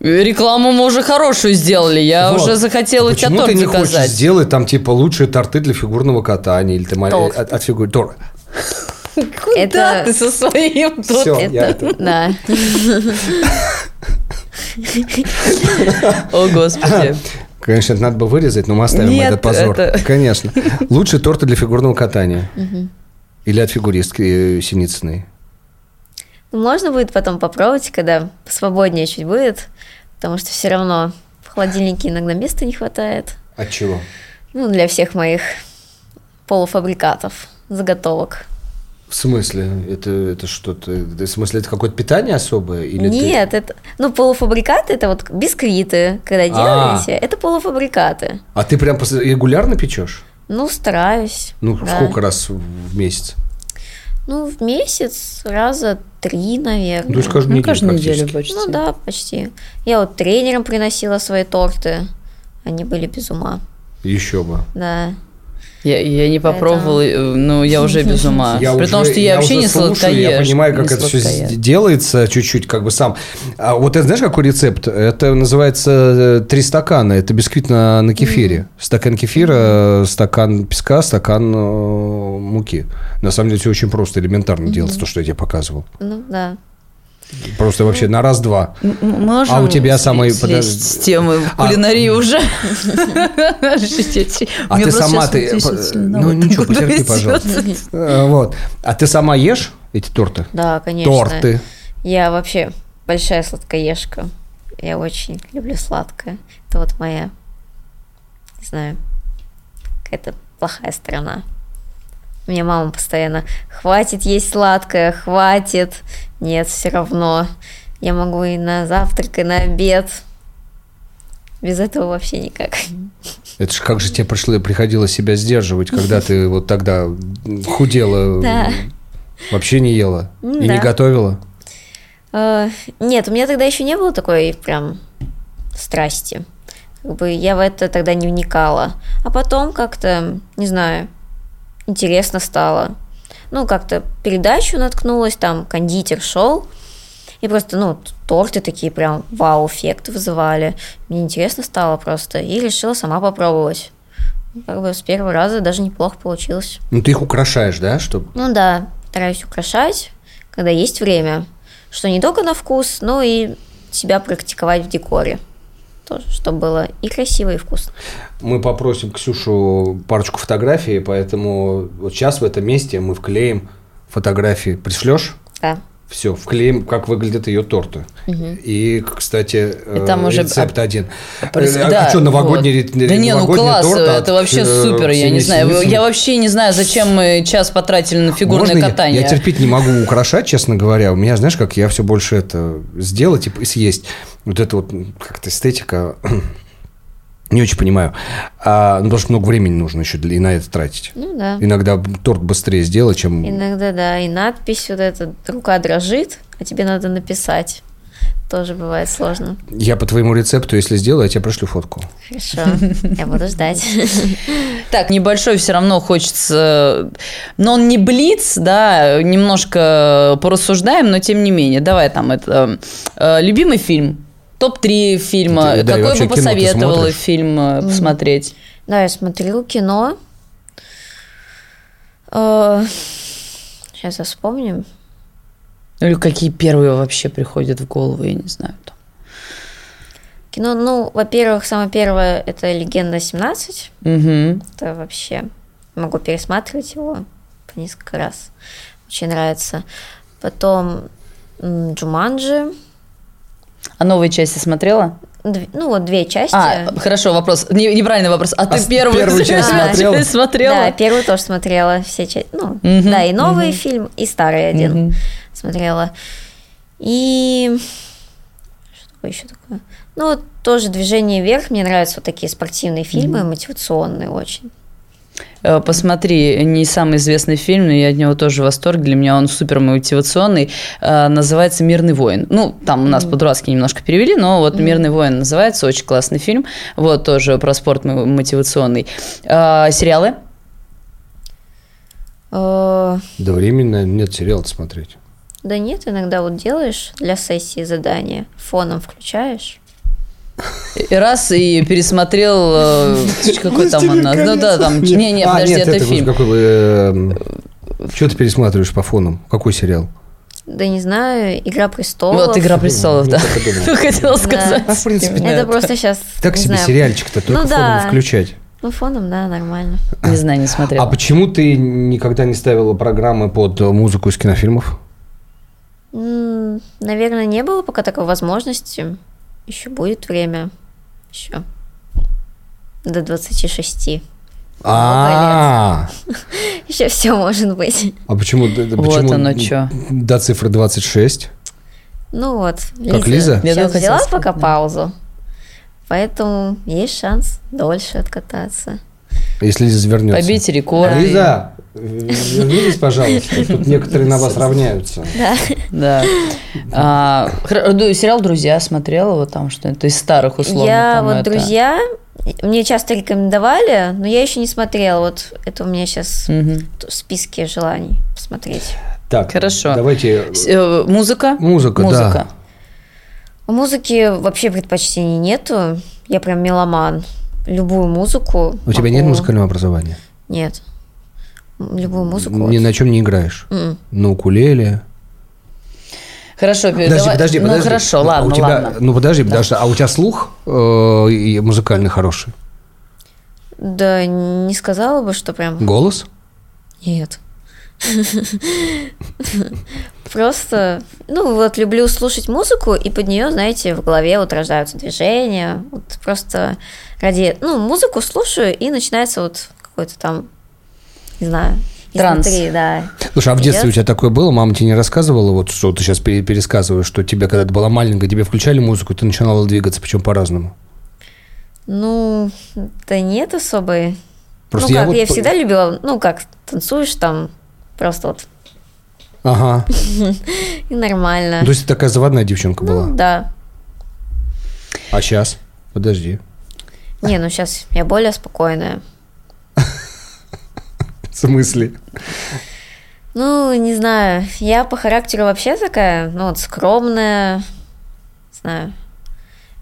Рекламу мы уже хорошую сделали. Я Вот. уже захотела А у тебя Почему торт ты не хочешь заказать. сделать там, типа, лучшие торты для фигурного катания? Или ты Торт. от, от фигур... Тор. Куда Это- ты со своим тут? Всё, Это- я это- Да. О, господи. Конечно, это надо бы вырезать, но мы оставим Нет, этот позор. это- Конечно. Лучшие торты для фигурного катания. Или от фигуристки э, Синицыной. Ну, Можно будет потом попробовать, когда свободнее чуть будет, потому что все равно в холодильнике иногда места не хватает. От чего? Ну, для всех моих полуфабрикатов, заготовок. В смысле? Это, это что-то... В смысле, это какое-то питание особое? Или ты- Нет, это... Ну, полуфабрикаты – это вот бисквиты, когда А. делаете, это полуфабрикаты. А ты прям регулярно печешь? Ну, стараюсь. Ну, да. сколько раз в месяц? Ну, в месяц раза три, наверное. Ну, то есть каждую Ну, неделю каждую неделю почти. Ну да, почти. Я вот тренерам приносила свои торты. Они были без ума. Еще бы. Да. Я, я не попробовала, э, ну, я уже без ума. Я При уже- том, что я, вообще уже не слушаю, сладкоежка. Я понимаю, как это все сладкоежка. делается чуть-чуть, как бы сам. А вот это знаешь, какой рецепт? Это называется э, три стакана. Это бисквит на, на кефире. Стакан кефира, стакан песка, стакан э, муки. На самом деле все очень просто, элементарно делается, то, что я тебе показывал. Ну да. Просто вообще на раз-два. Можем А у тебя слезть самый- с подожди. темы А- кулинарии уже. А ты сама, ты... Ну, ничего, потерпи, пожалуйста. Э, Вот. А ты сама ешь эти торты? Да, конечно. Торты. Я вообще большая сладкоежка. Я очень люблю сладкое. Это вот моя, не знаю, какая-то плохая сторона. Мне мама постоянно хватит есть сладкое, хватит. Нет, все равно. Я могу и на завтрак, и на обед. Без этого вообще никак. Это же как же тебе пришло, приходилось себя сдерживать, когда ты вот тогда худела, Да. вообще не ела и М, не да. готовила? Э, Нет, у меня тогда еще не было такой прям страсти. Как бы я в это тогда не вникала. А потом как-то, не знаю, интересно стало. Ну, как-то передачу наткнулась, там кондитер шел, и просто, ну, торты такие прям вау-эффект вызывали. Мне интересно стало просто, и решила сама попробовать. Как бы с первого раза даже неплохо получилось. Ну, ты их украшаешь, да? Чтоб... Ну да, стараюсь украшать, когда есть время. Что не только на вкус, но и себя практиковать в декоре. Тоже, чтобы было и красиво, и вкусно. Мы попросим Ксюшу парочку фотографий, поэтому вот сейчас в этом месте мы вклеим фотографии. Пришлешь? Да. Все, вклеим, как выглядят ее торты. И, кстати, И там э, уже- рецепт один. Прис- Э, да, а что, новогодний, вот. Да не, ну класс, торт это вообще э, супер, я не знаю. Синицыной? Я вообще не знаю, зачем мы час потратили на фигурное Можно я- катание. Я, терпеть не могу украшать, честно говоря. У меня, знаешь, как я все больше это сделать и съесть. Вот это вот как-то эстетика. Не очень понимаю. А, ну, потому что много времени нужно еще для, и на это тратить. Ну да. Иногда торт быстрее сделать, чем... Иногда, да, и надпись вот эта, рука дрожит, а тебе надо написать. Тоже бывает сложно. Я по твоему рецепту, если сделаю, я тебе пришлю фотку. Хорошо, я буду ждать. Так, небольшой все равно хочется, но он не блиц, да, немножко порассуждаем, но тем не менее. Давай там это э, любимый фильм, топ-3 фильма, Да, какой вообще бы посоветовала фильм э, посмотреть? Да, я смотрю кино. Э, Сейчас я вспомню. Или какие первые вообще приходят в голову, я не знаю. там. Кино, ну, во-первых, самое первое это «Легенда 17». Мгм. Это вообще могу пересматривать его по несколько раз. Очень нравится. Потом Джуманджи. А новые части смотрела? Дв- ну, вот две части. А, хорошо, вопрос. Не- неправильный вопрос. А, А ты первую, первую часть смотрела? Ты смотрела? Да, первую тоже смотрела. Все части. Ну, Мгм, да, и новый фильм, и старый один Мгм. смотрела. И что такое еще такое? Ну, тоже «Движение вверх». Мне нравятся вот такие спортивные фильмы, мотивационные очень. Э, Посмотри, не самый известный фильм, но я от него тоже в восторге. Для меня он супер мотивационный. Э, Называется «Мирный воин». Ну, там у нас по-дурацки немножко перевели, но вот «Мирный воин» называется. Очень классный фильм. Вот тоже про спорт мотивационный. Э, Сериалы? Да временно нет сериал смотреть. Да нет, иногда вот делаешь для сессии задание, фоном включаешь. И раз и пересмотрел э, какой там нас. Ну да, там. Не, не, А, подожди, нет, это фильм. э, Что ты пересматриваешь по фонам? Какой сериал? Да не знаю, Игра престолов. Вот Игра престолов, да. Хотела сказать. А, в принципе, Это просто сейчас. Так себе сериальчик-то, только Ну фоном включать. Ну, фоном, да, нормально. Не знаю, не А смотрела. почему ты никогда не ставила программы под музыку из кинофильмов? Наверное, не было пока такой возможности. Еще будет время. Еще. До 26. А, Еще все может быть. а почему, Вот почему оно чё. до цифры 26? Ну вот. Как Лиза? Я взяла пока паузу. Поэтому есть шанс дольше откататься. Если Лиза вернется. Побейте рекорд. Лиза, вернитесь, пожалуйста. Тут некоторые на вас равняются. Да. А, хр- ну, Сериал «Друзья» смотрела, вот там что-то из старых условно. я там вот это. друзья мне часто рекомендовали, но я еще не смотрела. Вот это у меня сейчас в списке желаний посмотреть. Так, Хорошо. Давайте. С- э, Музыка? Музыка, Музыка. У музыки вообще предпочтений нету. Я прям меломан. Любую музыку. У тебя нет музыкального образования? Нет. Любую музыку. Ни на чем не играешь? М. На укулеле? Хорошо, Подожди, давай- подожди, ну, подожди. хорошо, А ладно, у тебя, ладно. Ну, подожди, потому что, а у тебя слух э, музыкальный хороший? Да не сказала бы, что прям... Голос? Нет. Просто, ну вот люблю слушать музыку, и под нее, знаете, в голове вот рождаются движения. Вот просто ради, ну, музыку слушаю, и начинается вот какой-то там, не знаю, Транс. изнутри, да. Слушай, а в детстве Идёт. у тебя такое было? Мама тебе не рассказывала, вот что ты сейчас пересказываешь, что тебе, когда ты была маленькая, тебе включали музыку, и ты начинала двигаться, причем по-разному? Ну, да нет особой. Просто ну как, вот я всегда любила, ну как, танцуешь там, просто вот, Ага. и нормально. Ну, То есть ты такая заводная девчонка Ну, была. да. А сейчас? Подожди. Не, ну сейчас я более спокойная. Смысле? Ну, не знаю, я по характеру вообще такая, ну, вот скромная, знаю.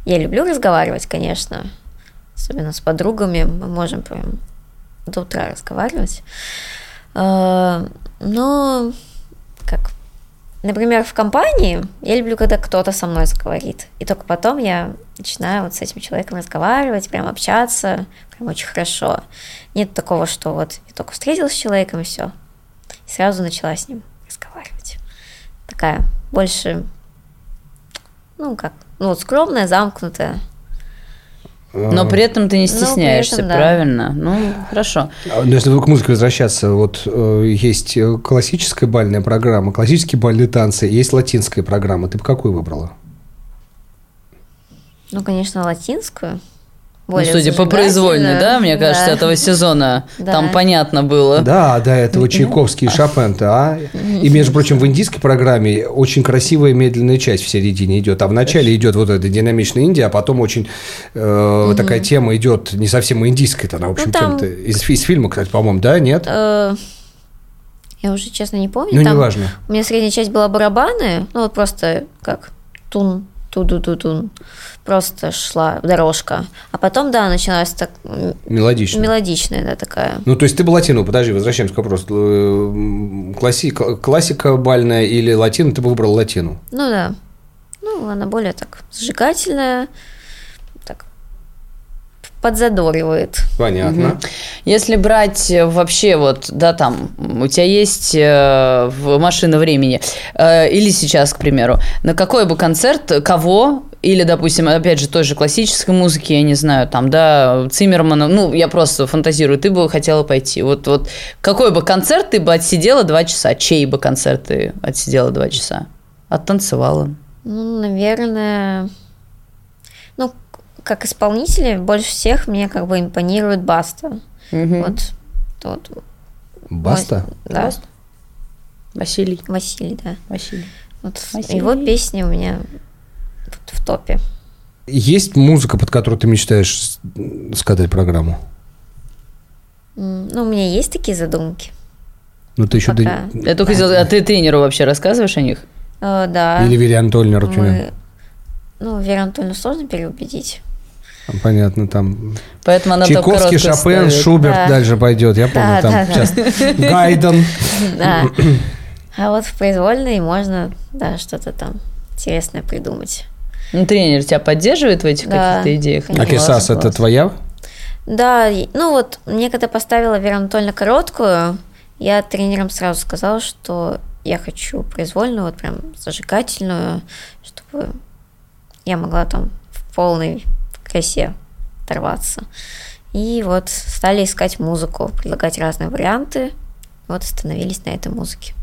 Я люблю разговаривать, конечно, особенно с подругами, мы можем прям до утра разговаривать. А, Но, как, например, в компании я люблю, когда кто-то со мной заговорит, и только потом я начинаю вот с этим человеком разговаривать, прям общаться, прям очень хорошо. Нет такого, что вот я только встретилась с человеком и все, и сразу начала с ним разговаривать. Такая больше, ну как, ну вот скромная, замкнутая. Но при этом ты не Ну, стесняешься, этом да. правильно? Ну, хорошо. А, Ну, если к музыке возвращаться, вот э, есть э, классическая бальная программа, классические бальные танцы, есть латинская программа. Ты бы какую выбрала? Ну, конечно, латинскую. Ну, более судя по произвольной, да, мне кажется, Да. этого сезона Да. там понятно было. Да, до этого Чайковский и Шопен-то, а? И, между прочим, в индийской программе очень красивая медленная часть в середине идет, а в начале идет вот эта динамичная Индия, а потом очень э, такая тема идет не совсем индийская, она, в общем, Ну, там- из, из фильма, кстати, по-моему, да, нет? Э, Я уже, честно, не помню. Ну, Там неважно. У меня средняя часть была барабаны, ну вот просто как тун, ту-ду-ду-тун. Просто шла дорожка. А потом, да, началась так м, Мелодично. мелодичная, да, такая. Ну, то есть ты бы латину, подожди, возвращаемся к вопросу. Э, м, Класси, классика бальная или латину, ты бы выбрал латину. Ну да. Ну, она более так зажигательная, так подзадоривает. Понятно. Если брать э, вообще вот, да, там, у тебя есть э, машина времени, э, или сейчас, к примеру, на какой бы концерт, кого, или, допустим, опять же, той же классической музыки, я не знаю, там, да, Циммермана, ну, я просто фантазирую, ты бы хотела пойти. Вот, вот какой бы концерт ты бы отсидела два часа, чей бы концерт ты отсидела два часа? Оттанцевала. Ну, наверное, ну, как исполнители, больше всех мне как бы импонирует Баста. Мгм. Вот Вот, Баста? да, Баста? Василий. Василий, да. Василий. Вот Василий. его песни у меня в топе. Есть музыка, под которую ты мечтаешь скатать программу? Ну, у меня есть такие задумки. Ну, ты еще... Пока. Я только хотела, а ты тренеру вообще рассказываешь о них? Э, да. Или Вере Анатольевне? Мы... Ну, Веру Анатольевну сложно переубедить. Понятно, там Поэтому она только Чайковский, Шопен, ставит. Шуберт Да. дальше пойдет. Я помню, Да, там да, да. сейчас Гайден. Да. А вот в произвольной можно, да, что-то там интересное придумать. Ну, тренер тебя поддерживает в этих Да, каких-то идеях? конечно. А Кисас это твоя? Да, ну вот, мне когда поставила Вера Анатольевна короткую, я тренерам сразу сказала, что я хочу произвольную, вот прям зажигательную, чтобы я могла там в полной красе оторваться. И вот стали искать музыку, предлагать разные варианты. Вот остановились на этой музыке.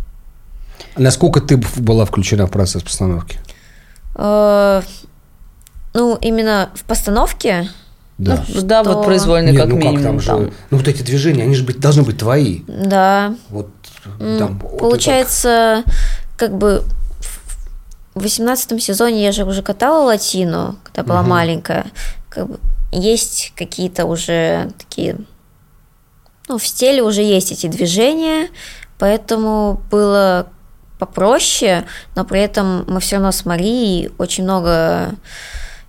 Насколько ты была включена в процесс постановки? Э, Ну, именно в постановке, Да. Ну, да, Что? вот произвольный Нет, как ну минимум. как там же? там. Ну вот эти движения, они же быть, должны быть твои. да, Вот там. вот Получается, как бы в восемнадцатом сезоне я же уже катала латину, когда была Мгм. маленькая. Как бы есть какие-то уже такие... Ну, в стиле уже есть эти движения, поэтому было попроще, но при этом мы все равно с Марией очень много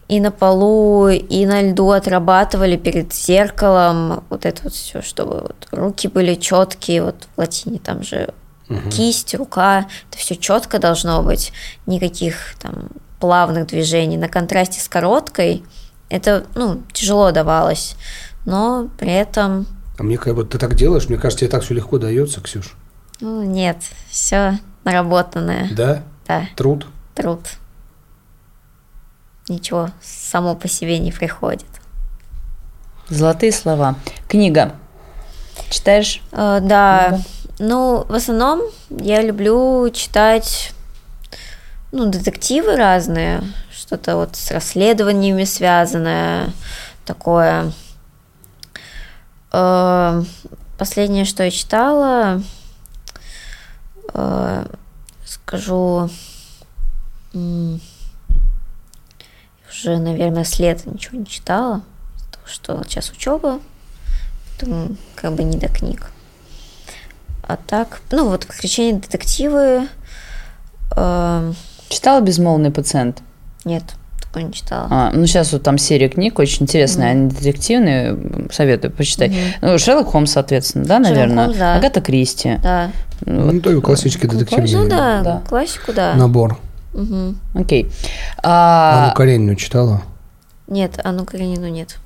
и на полу, и на льду отрабатывали перед зеркалом. Вот это вот все, чтобы вот руки были четкие. Вот в латине там же кисть, рука, это все четко должно быть. Никаких там плавных движений. На контрасте с короткой это, ну, тяжело давалось. Но при этом, А мне как бы ты так делаешь, мне кажется, тебе так все легко дается, Ксюш. ну, нет, все наработанное. Да? Да, Труд. труд. Ничего само по себе не приходит. Золотые слова. Книга. Читаешь? Э, да, Книга. ну, в основном я люблю читать, ну, детективы разные, что-то вот с расследованиями связанное, такое. Э, Последнее, что я читала, скажу, м, уже, наверное, с лета ничего не читала, потому что сейчас учеба, поэтому как бы не до книг. А так, ну вот приключения детективы. э, Читала «Безмолвный пациент»? нет, такое не читала. А, ну, сейчас вот там серия книг очень интересная, они детективные, советую почитать. Ну, Шерлок Холмс, соответственно, да, Шерлок наверное? Холмс, да. Агата Кристи. Да. Ну, Ну, то классический детективный Ну да, Да. классику, да. набор. Мгм. Окей. Анну А, Каренину читала? Нет, Анну Каренину нет.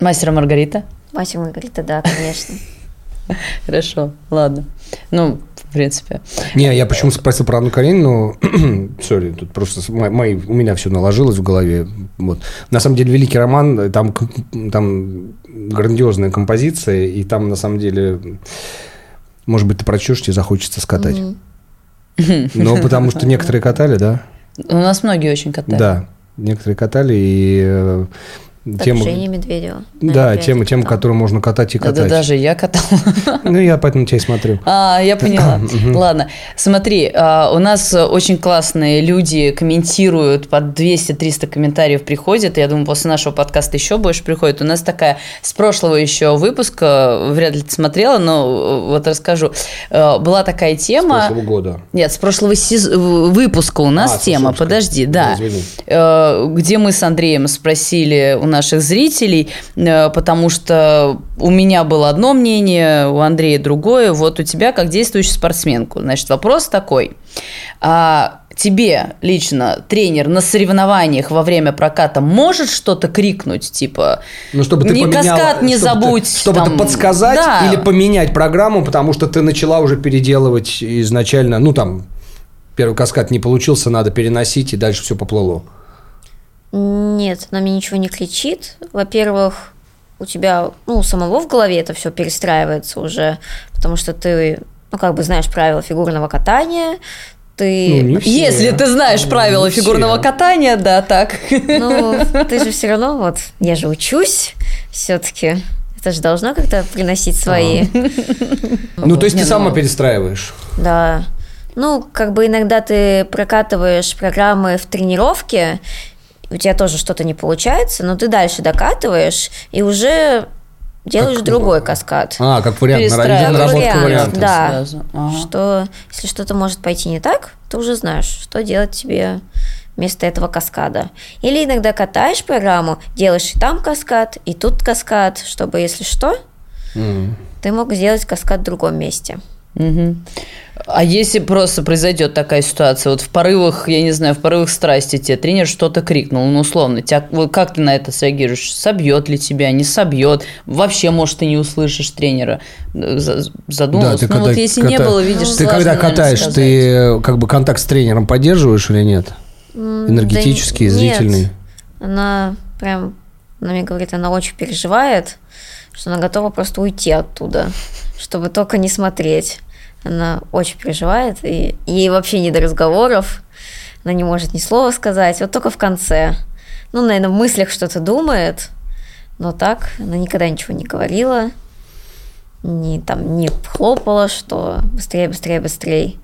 Мастера Маргарита? Мастер Маргарита, да, конечно. Хорошо, ладно. Ну, в принципе. Не, я почему спросил про Анну Каренину. Сори, тут просто мои, у меня все наложилось в голове. Вот. На самом деле, великий роман, там, к- там грандиозная композиция, и там, на самом деле, может быть, ты прочтешь, тебе захочется скатать. Но потому что некоторые катали, да? У нас многие очень катают. Да, некоторые катали, и тема... Женя Медведева. Да, тема, читала. которую можно катать и Да, да, катать. даже я катала. Ну, я поэтому тебя и смотрю. А, я поняла. Ладно, смотри, а, у нас очень классные люди комментируют, под 200-300 комментариев приходят. Я думаю, после нашего подкаста еще больше приходит. У нас такая с прошлого еще выпуска, вряд ли ты смотрела, но э, вот расскажу. Э, Была такая С тема... прошлого года. Нет, с прошлого выпуска у нас А, с тема, подожди, да. Э, где мы с Андреем спросили у наших зрителей, э, потому что у меня было одно мнение, у Андрея другое, вот у тебя как действующую спортсменку. Значит, вопрос такой. А тебе лично тренер на соревнованиях во время проката может что-то крикнуть, типа Ну, чтобы ты «Не поменяла- каскад не чтобы ты- забудь», чтобы там, ты подсказать да. или поменять программу, потому что ты начала уже переделывать изначально, ну, там, первый каскад не получился, надо переносить, и дальше все поплыло. Нет, она мне ничего не кричит. Во-первых, у тебя, ну, у самого в голове это все перестраивается уже, потому что ты, ну, как бы знаешь правила фигурного катания, ты... Ну, не все. Если ты знаешь Ну, правила фигурного все. катания, да, так. Ну, ты же все равно, вот, я же учусь все-таки. Это же должно как-то приносить свои. Ну, то есть Не, ты сама перестраиваешь. Да. Ну, как бы иногда ты прокатываешь программы в тренировке, у тебя тоже что-то не получается, но ты дальше докатываешь и уже делаешь Как- другой каскад. А, как вариант, на- Перестраиваешь наработка вариант, вариантов. да. Сразу. Ага. Что если что-то может пойти не так, ты уже знаешь, что делать тебе вместо этого каскада. Или иногда катаешь программу, делаешь и там каскад, и тут каскад, чтобы, если что, М. ты мог сделать каскад в другом месте. Мгм. А если просто произойдет такая ситуация, вот в порывах, я не знаю, в порывах страсти тебе тренер что-то крикнул, ну, условно, тебя, вот как ты на это среагируешь? Собьет ли тебя, не собьет? Вообще, может, ты не услышишь тренера? За- Задумалась? ты ну, когда вот если не ката- было, видишь, Ты когда катаешь, сказать. ты э, как бы контакт с тренером поддерживаешь или нет? Энергетический, да нет. зрительный? Она прям, она мне говорит, она очень переживает, что она готова просто уйти оттуда, чтобы только не смотреть. Она очень переживает, и ей вообще не до разговоров. Она не может ни слова сказать, вот только в конце. Ну, наверное, в мыслях что-то думает, но так она никогда ничего не говорила, не там не хлопала, что быстрее, быстрее, быстрее.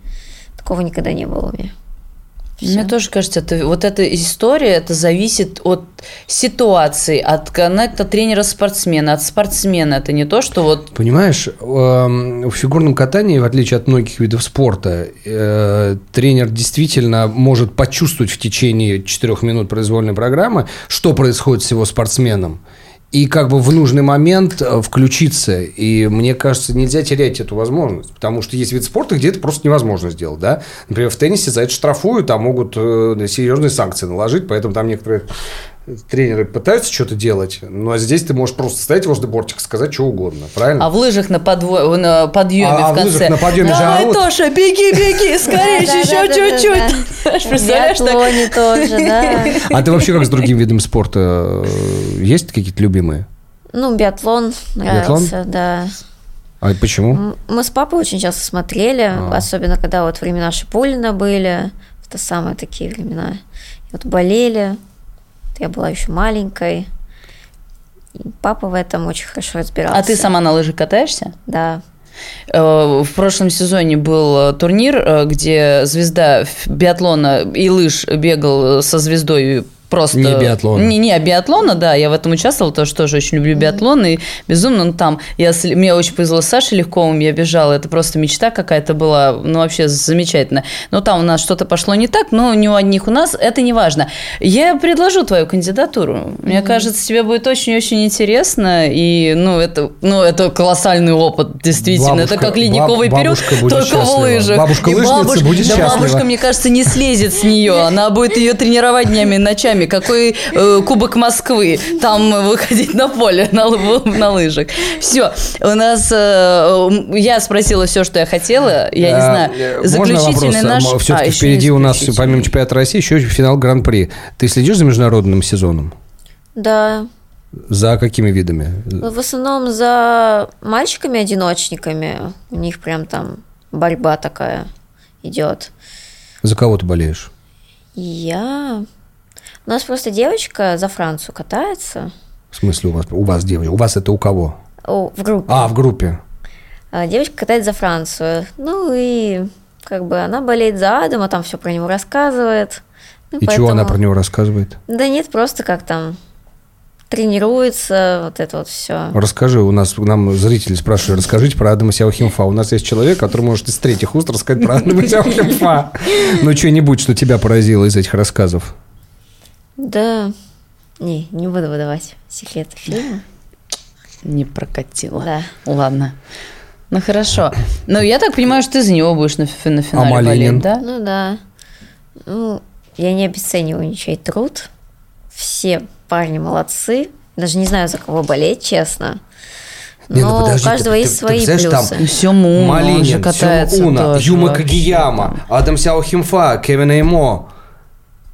Такого никогда не было у меня. Мне тоже кажется, это, вот эта история, это зависит от ситуации, от коннекта тренера-спортсмена, от спортсмена. Это не то, что вот Понимаешь, эм, в фигурном катании, в отличие от многих видов спорта, э, тренер действительно может почувствовать в течение четырех минут произвольной программы, что происходит с его спортсменом. И как бы в нужный момент э, включиться. И мне кажется, нельзя терять эту возможность. Потому что есть вид спорта, где это просто невозможно сделать. Да? Например, в теннисе за это штрафуют, там могут э, серьезные санкции наложить. Поэтому там некоторые тренеры пытаются что-то делать. Ну, а здесь ты можешь просто стоять возле бортика, сказать что угодно. Правильно? А в лыжах на, подво... на подъеме А- а в в конце. лыжах на подъеме же Давай, орут. Тоша, беги, беги, скорее, еще чуть-чуть. В Представляешь, так? тоже, да. А ты вообще как с другим видом спорта? э, Есть какие-то любимые? Ну, биатлон нравился, да. А почему? Мы с папой очень часто смотрели, А. особенно когда вот времена Шипулина были, это самые такие времена. И вот болели, я была еще маленькой. И папа в этом очень хорошо разбирался. А ты сама на лыжах катаешься? Да. Э, В прошлом сезоне был э, турнир, э, где звезда биатлона и лыж бегал со звездой просто... Не биатлона. Не, не, а биатлона, да, я в этом участвовала, потому что тоже очень люблю биатлон, и безумно, ну, там, я, мне очень повезло с Сашей Легковым, я бежала, это просто мечта какая-то была, ну, вообще замечательно. Но там у нас что-то пошло не так, но не у одних у нас, это не важно. Я предложу твою кандидатуру, мне кажется, тебе будет очень-очень интересно, и, ну, это, ну, это колоссальный опыт, действительно, это Бабушка- как ледниковый баб- период, только в счастлива. лыжах. Бабушка И лыжница бабушка- будет да счастлива. бабушка, мне кажется, не слезет с нее. Она будет ее тренировать днями и ночами. Какой э, Кубок Москвы. Там выходить на поле на, на лыжах. Все. У нас... э, я спросила все, что я хотела. Я не знаю. Заключительный наш... Все-таки А, впереди у нас, помимо чемпионата России, еще финал Гран-при. Ты следишь за международным сезоном? Да. За какими видами? В основном за мальчиками-одиночниками. У них прям там борьба такая идет. За кого ты болеешь? Я... У нас просто девочка за Францию катается В смысле у вас? У вас девочка? У вас это у кого? О, в группе. А, в группе. А, Девочка катает за Францию. Ну и как бы она болеет за Адама, там все про него рассказывает. Ну, И чего она поэтому- про него рассказывает? Да нет, просто как там тренируется, вот это вот все. Расскажи, у нас нам зрители спрашивают, расскажите про Адама Сяохимфа. У нас есть человек, который может из третьих уст рассказать про Адама Сяохимфа. Ну, что-нибудь, что тебя поразило из этих рассказов. Да, не, не буду выдавать секреты фильма. Не прокатило. Да. Ладно. Ну, хорошо. Ну, я так понимаю, что ты за него будешь на, на финале Малинин? болеть, да? Ну да. Ну, я не обесцениваю ничей труд. Все парни молодцы. Даже не знаю, за кого болеть, честно. Но Не, ну подожди, у каждого ты- есть ты- ты свои представляешь, плюсы. Ну, Сёмуна, он же Малинин, катается Сёма Уна, тоже Юма Кагияма, Адам Сяохимфа, Кевин Эймо.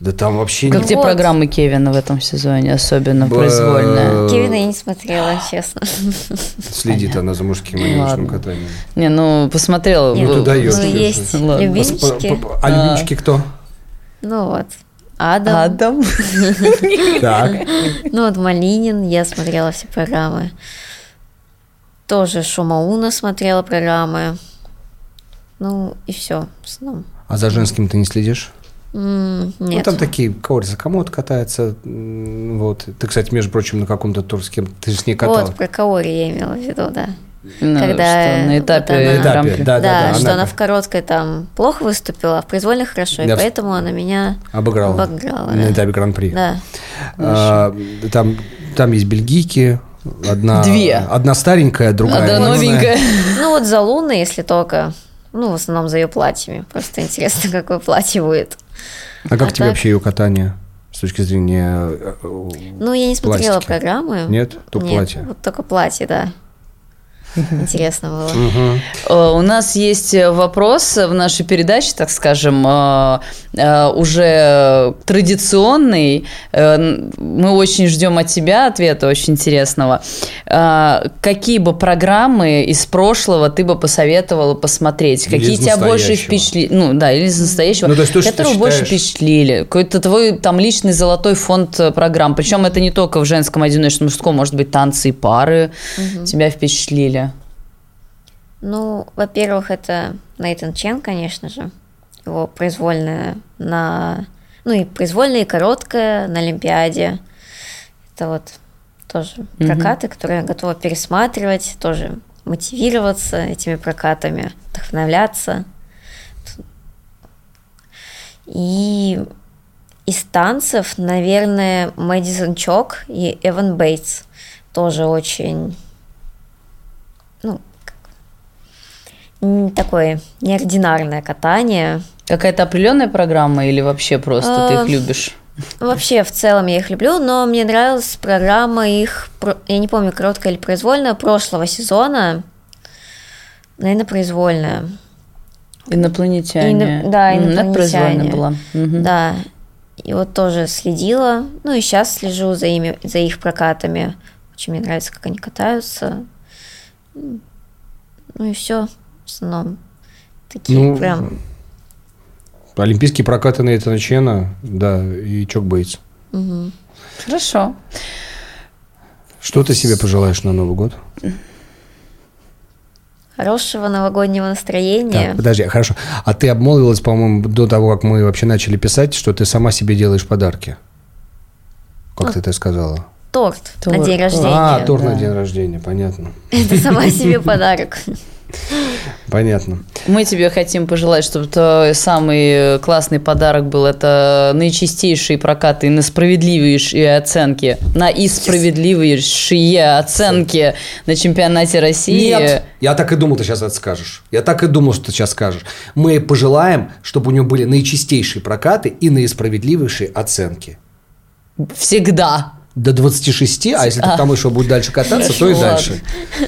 Да там вообще Как не- тебе Вот. программы Кевина в этом сезоне, особенно Б- произвольная? Кевина я не смотрела, честно. Следит она за мужским и женским катанием. Не, ну, посмотрела. Ну, ты ну, конечно. есть Ладно. любимчики. А любимчики кто? Ну вот. Адам. Адам. Так. Ну вот Малинин, я смотрела все программы. Тоже Шумауна смотрела программы. Ну, и все. А за женским ты не следишь? Ну, Нет. там такие Каори Сакамото катается. Вот. Ты, кстати, между прочим, на каком-то тур с кем ты же с ней катала. Вот, про Каори я имела в виду, да. Ну, Когда что на этапе вот она- На этапе, да, да, Да, да. что она она в короткой там плохо выступила, а в произвольной хорошо, и поэтому она меня обыграла. обыграла. На да. этапе Гран-при. Да. А, там, там есть бельгийки. Одна, Две. Одна старенькая, другая. Одна новенькая. Ну вот за Луной, если только, ну в основном за ее платьями. Просто интересно, какое платье будет. А как А тебе так? вообще ее катание с точки зрения... э, э, Ну, я не смотрела Пластики. программы. Нет? Только Нет, платье? вот только платье, да. Интересно было. Э, У нас есть вопрос в нашей передаче, так скажем, э, э, уже традиционный. Э, Мы очень ждем от тебя ответа, очень интересного. Э, Какие бы программы из прошлого ты бы посоветовала посмотреть? Или Какие тебя больше впечатлили? Ну да, или из настоящего. Ну, то есть то, что ты которые больше впечатлили. Какой-то твой там личный золотой фонд э, программ. Причем это не только в женском одиночном, мужском, может быть, танцы и пары тебя впечатлили. Ну, во-первых, это Нейтан Чен, конечно же. Его произвольная на... Ну, и произвольная, и короткая на Олимпиаде. Это вот тоже прокаты, которые я готова пересматривать, тоже мотивироваться этими прокатами, вдохновляться. И из танцев, наверное, Мэдисон Чок и Эван Бейтс тоже очень, ну, как- м, такое неординарное катание. Какая-то определенная программа или вообще просто ты А, их любишь? Вообще, в целом я их люблю, но мне нравилась программа их, я не помню, короткая или произвольная, прошлого сезона. Наверное, произвольная. Инопланетяне. Ино- да, М, это инопланетяне. была. Мгм. Да. И вот тоже следила. Ну и сейчас слежу за ими, за их прокатами. Очень мне нравится, как они катаются. Ну и все, основном. Такие Ну, прям. Олимпийские прокаты Нейтана Чена, да, и Чок Бейтс. мгм. Хорошо. Что ты себе пожелаешь на Новый год? Хорошего новогоднего настроения. Так, подожди, хорошо. А ты обмолвилась, по-моему, до того, как мы вообще начали писать, что ты сама себе делаешь подарки. Как ты это сказала? Торт, Торт. на день рождения. А, торт на да. день рождения, понятно. Это сама себе подарок. Понятно. Мы тебе хотим пожелать, чтобы твой самый классный подарок был это наичистейшие прокаты на справедливейшие оценки, на и справедливейшие оценки на чемпионате России. Нет, я так и думал, ты сейчас это скажешь. Я так и думал, что ты сейчас скажешь. Мы пожелаем, чтобы у него были наичистейшие прокаты и наисправедливейшие оценки. Всегда. До 26, а если ты там еще будет дальше кататься, то и Ладно. дальше.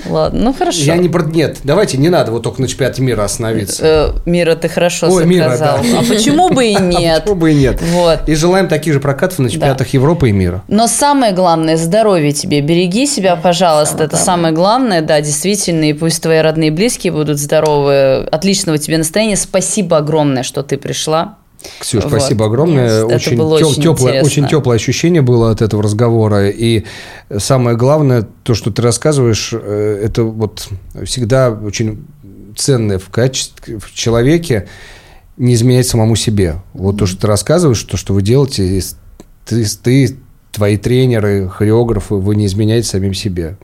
Ладно, ну хорошо. Я не про... Нет, давайте, не надо вот только на чемпионате мира остановиться. Э, Мира, ты хорошо Ой, Мира, сказал. да. А почему бы и нет? Почему бы и нет. Вот. И желаем таких же прокатов на чемпионатах Европы и мира. Но самое главное, здоровье тебе. Береги себя, пожалуйста. это самое главное, да, действительно. И пусть твои родные и близкие будут здоровы. Отличного тебе настроения. Спасибо огромное, что ты пришла. Ксюш, Вот. спасибо огромное. Это очень, было тё- очень теплое, интересно. очень теплое ощущение было от этого разговора. И самое главное, то, что ты рассказываешь, э, это вот всегда очень ценное в качестве в человеке не изменять самому себе. Вот то, что ты рассказываешь, то, что вы делаете, ты, ты, твои тренеры, хореографы, вы не изменяете самим себе.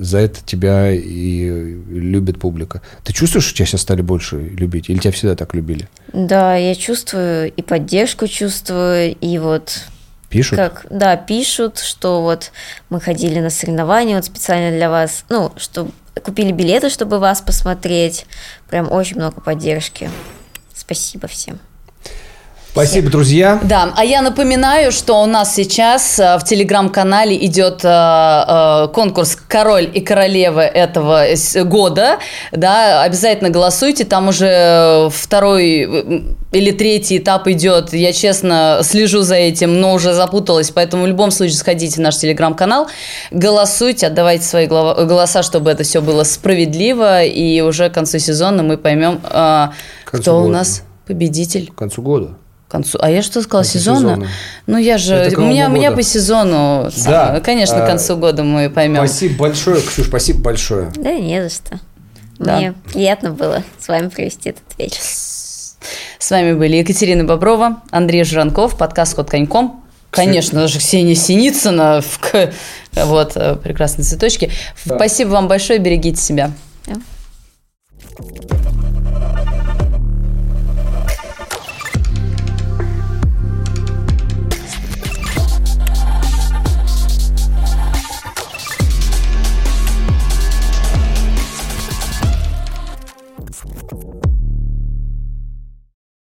За это тебя и любит публика. Ты чувствуешь, что тебя сейчас стали больше любить? Или тебя всегда так любили? Да, я чувствую и поддержку чувствую, и вот Пишут? как, да, пишут, что вот мы ходили на соревнования вот специально для вас, ну, что купили билеты, чтобы вас посмотреть. Прям очень много поддержки. Спасибо всем. Спасибо, друзья. Да, а я напоминаю, что у нас сейчас э, в телеграм-канале идет э, э, конкурс «Король и королева» этого года. Да, обязательно голосуйте, там уже второй или третий этап идет. Я честно слежу за этим, но уже запуталась, поэтому в любом случае сходите в наш телеграм-канал, голосуйте, отдавайте свои голоса, чтобы это все было справедливо, и уже к концу сезона мы поймем, кто у года. нас победитель. К концу года. Концу. А я что сказала? Сезона. Ну, я же... У меня, у меня по сезону. Да. самое. Конечно, к А, концу года мы поймем. Спасибо большое, Ксюш, спасибо большое. Да не за что. Да. Мне приятно было с вами провести этот вечер. С вами были Екатерина Боброва, Андрей Жиранков, подкаст «Ход коньком». Конечно же, Ксения Синицына. в Вот, э, прекрасные цветочки. Спасибо вам большое, берегите себя. Да.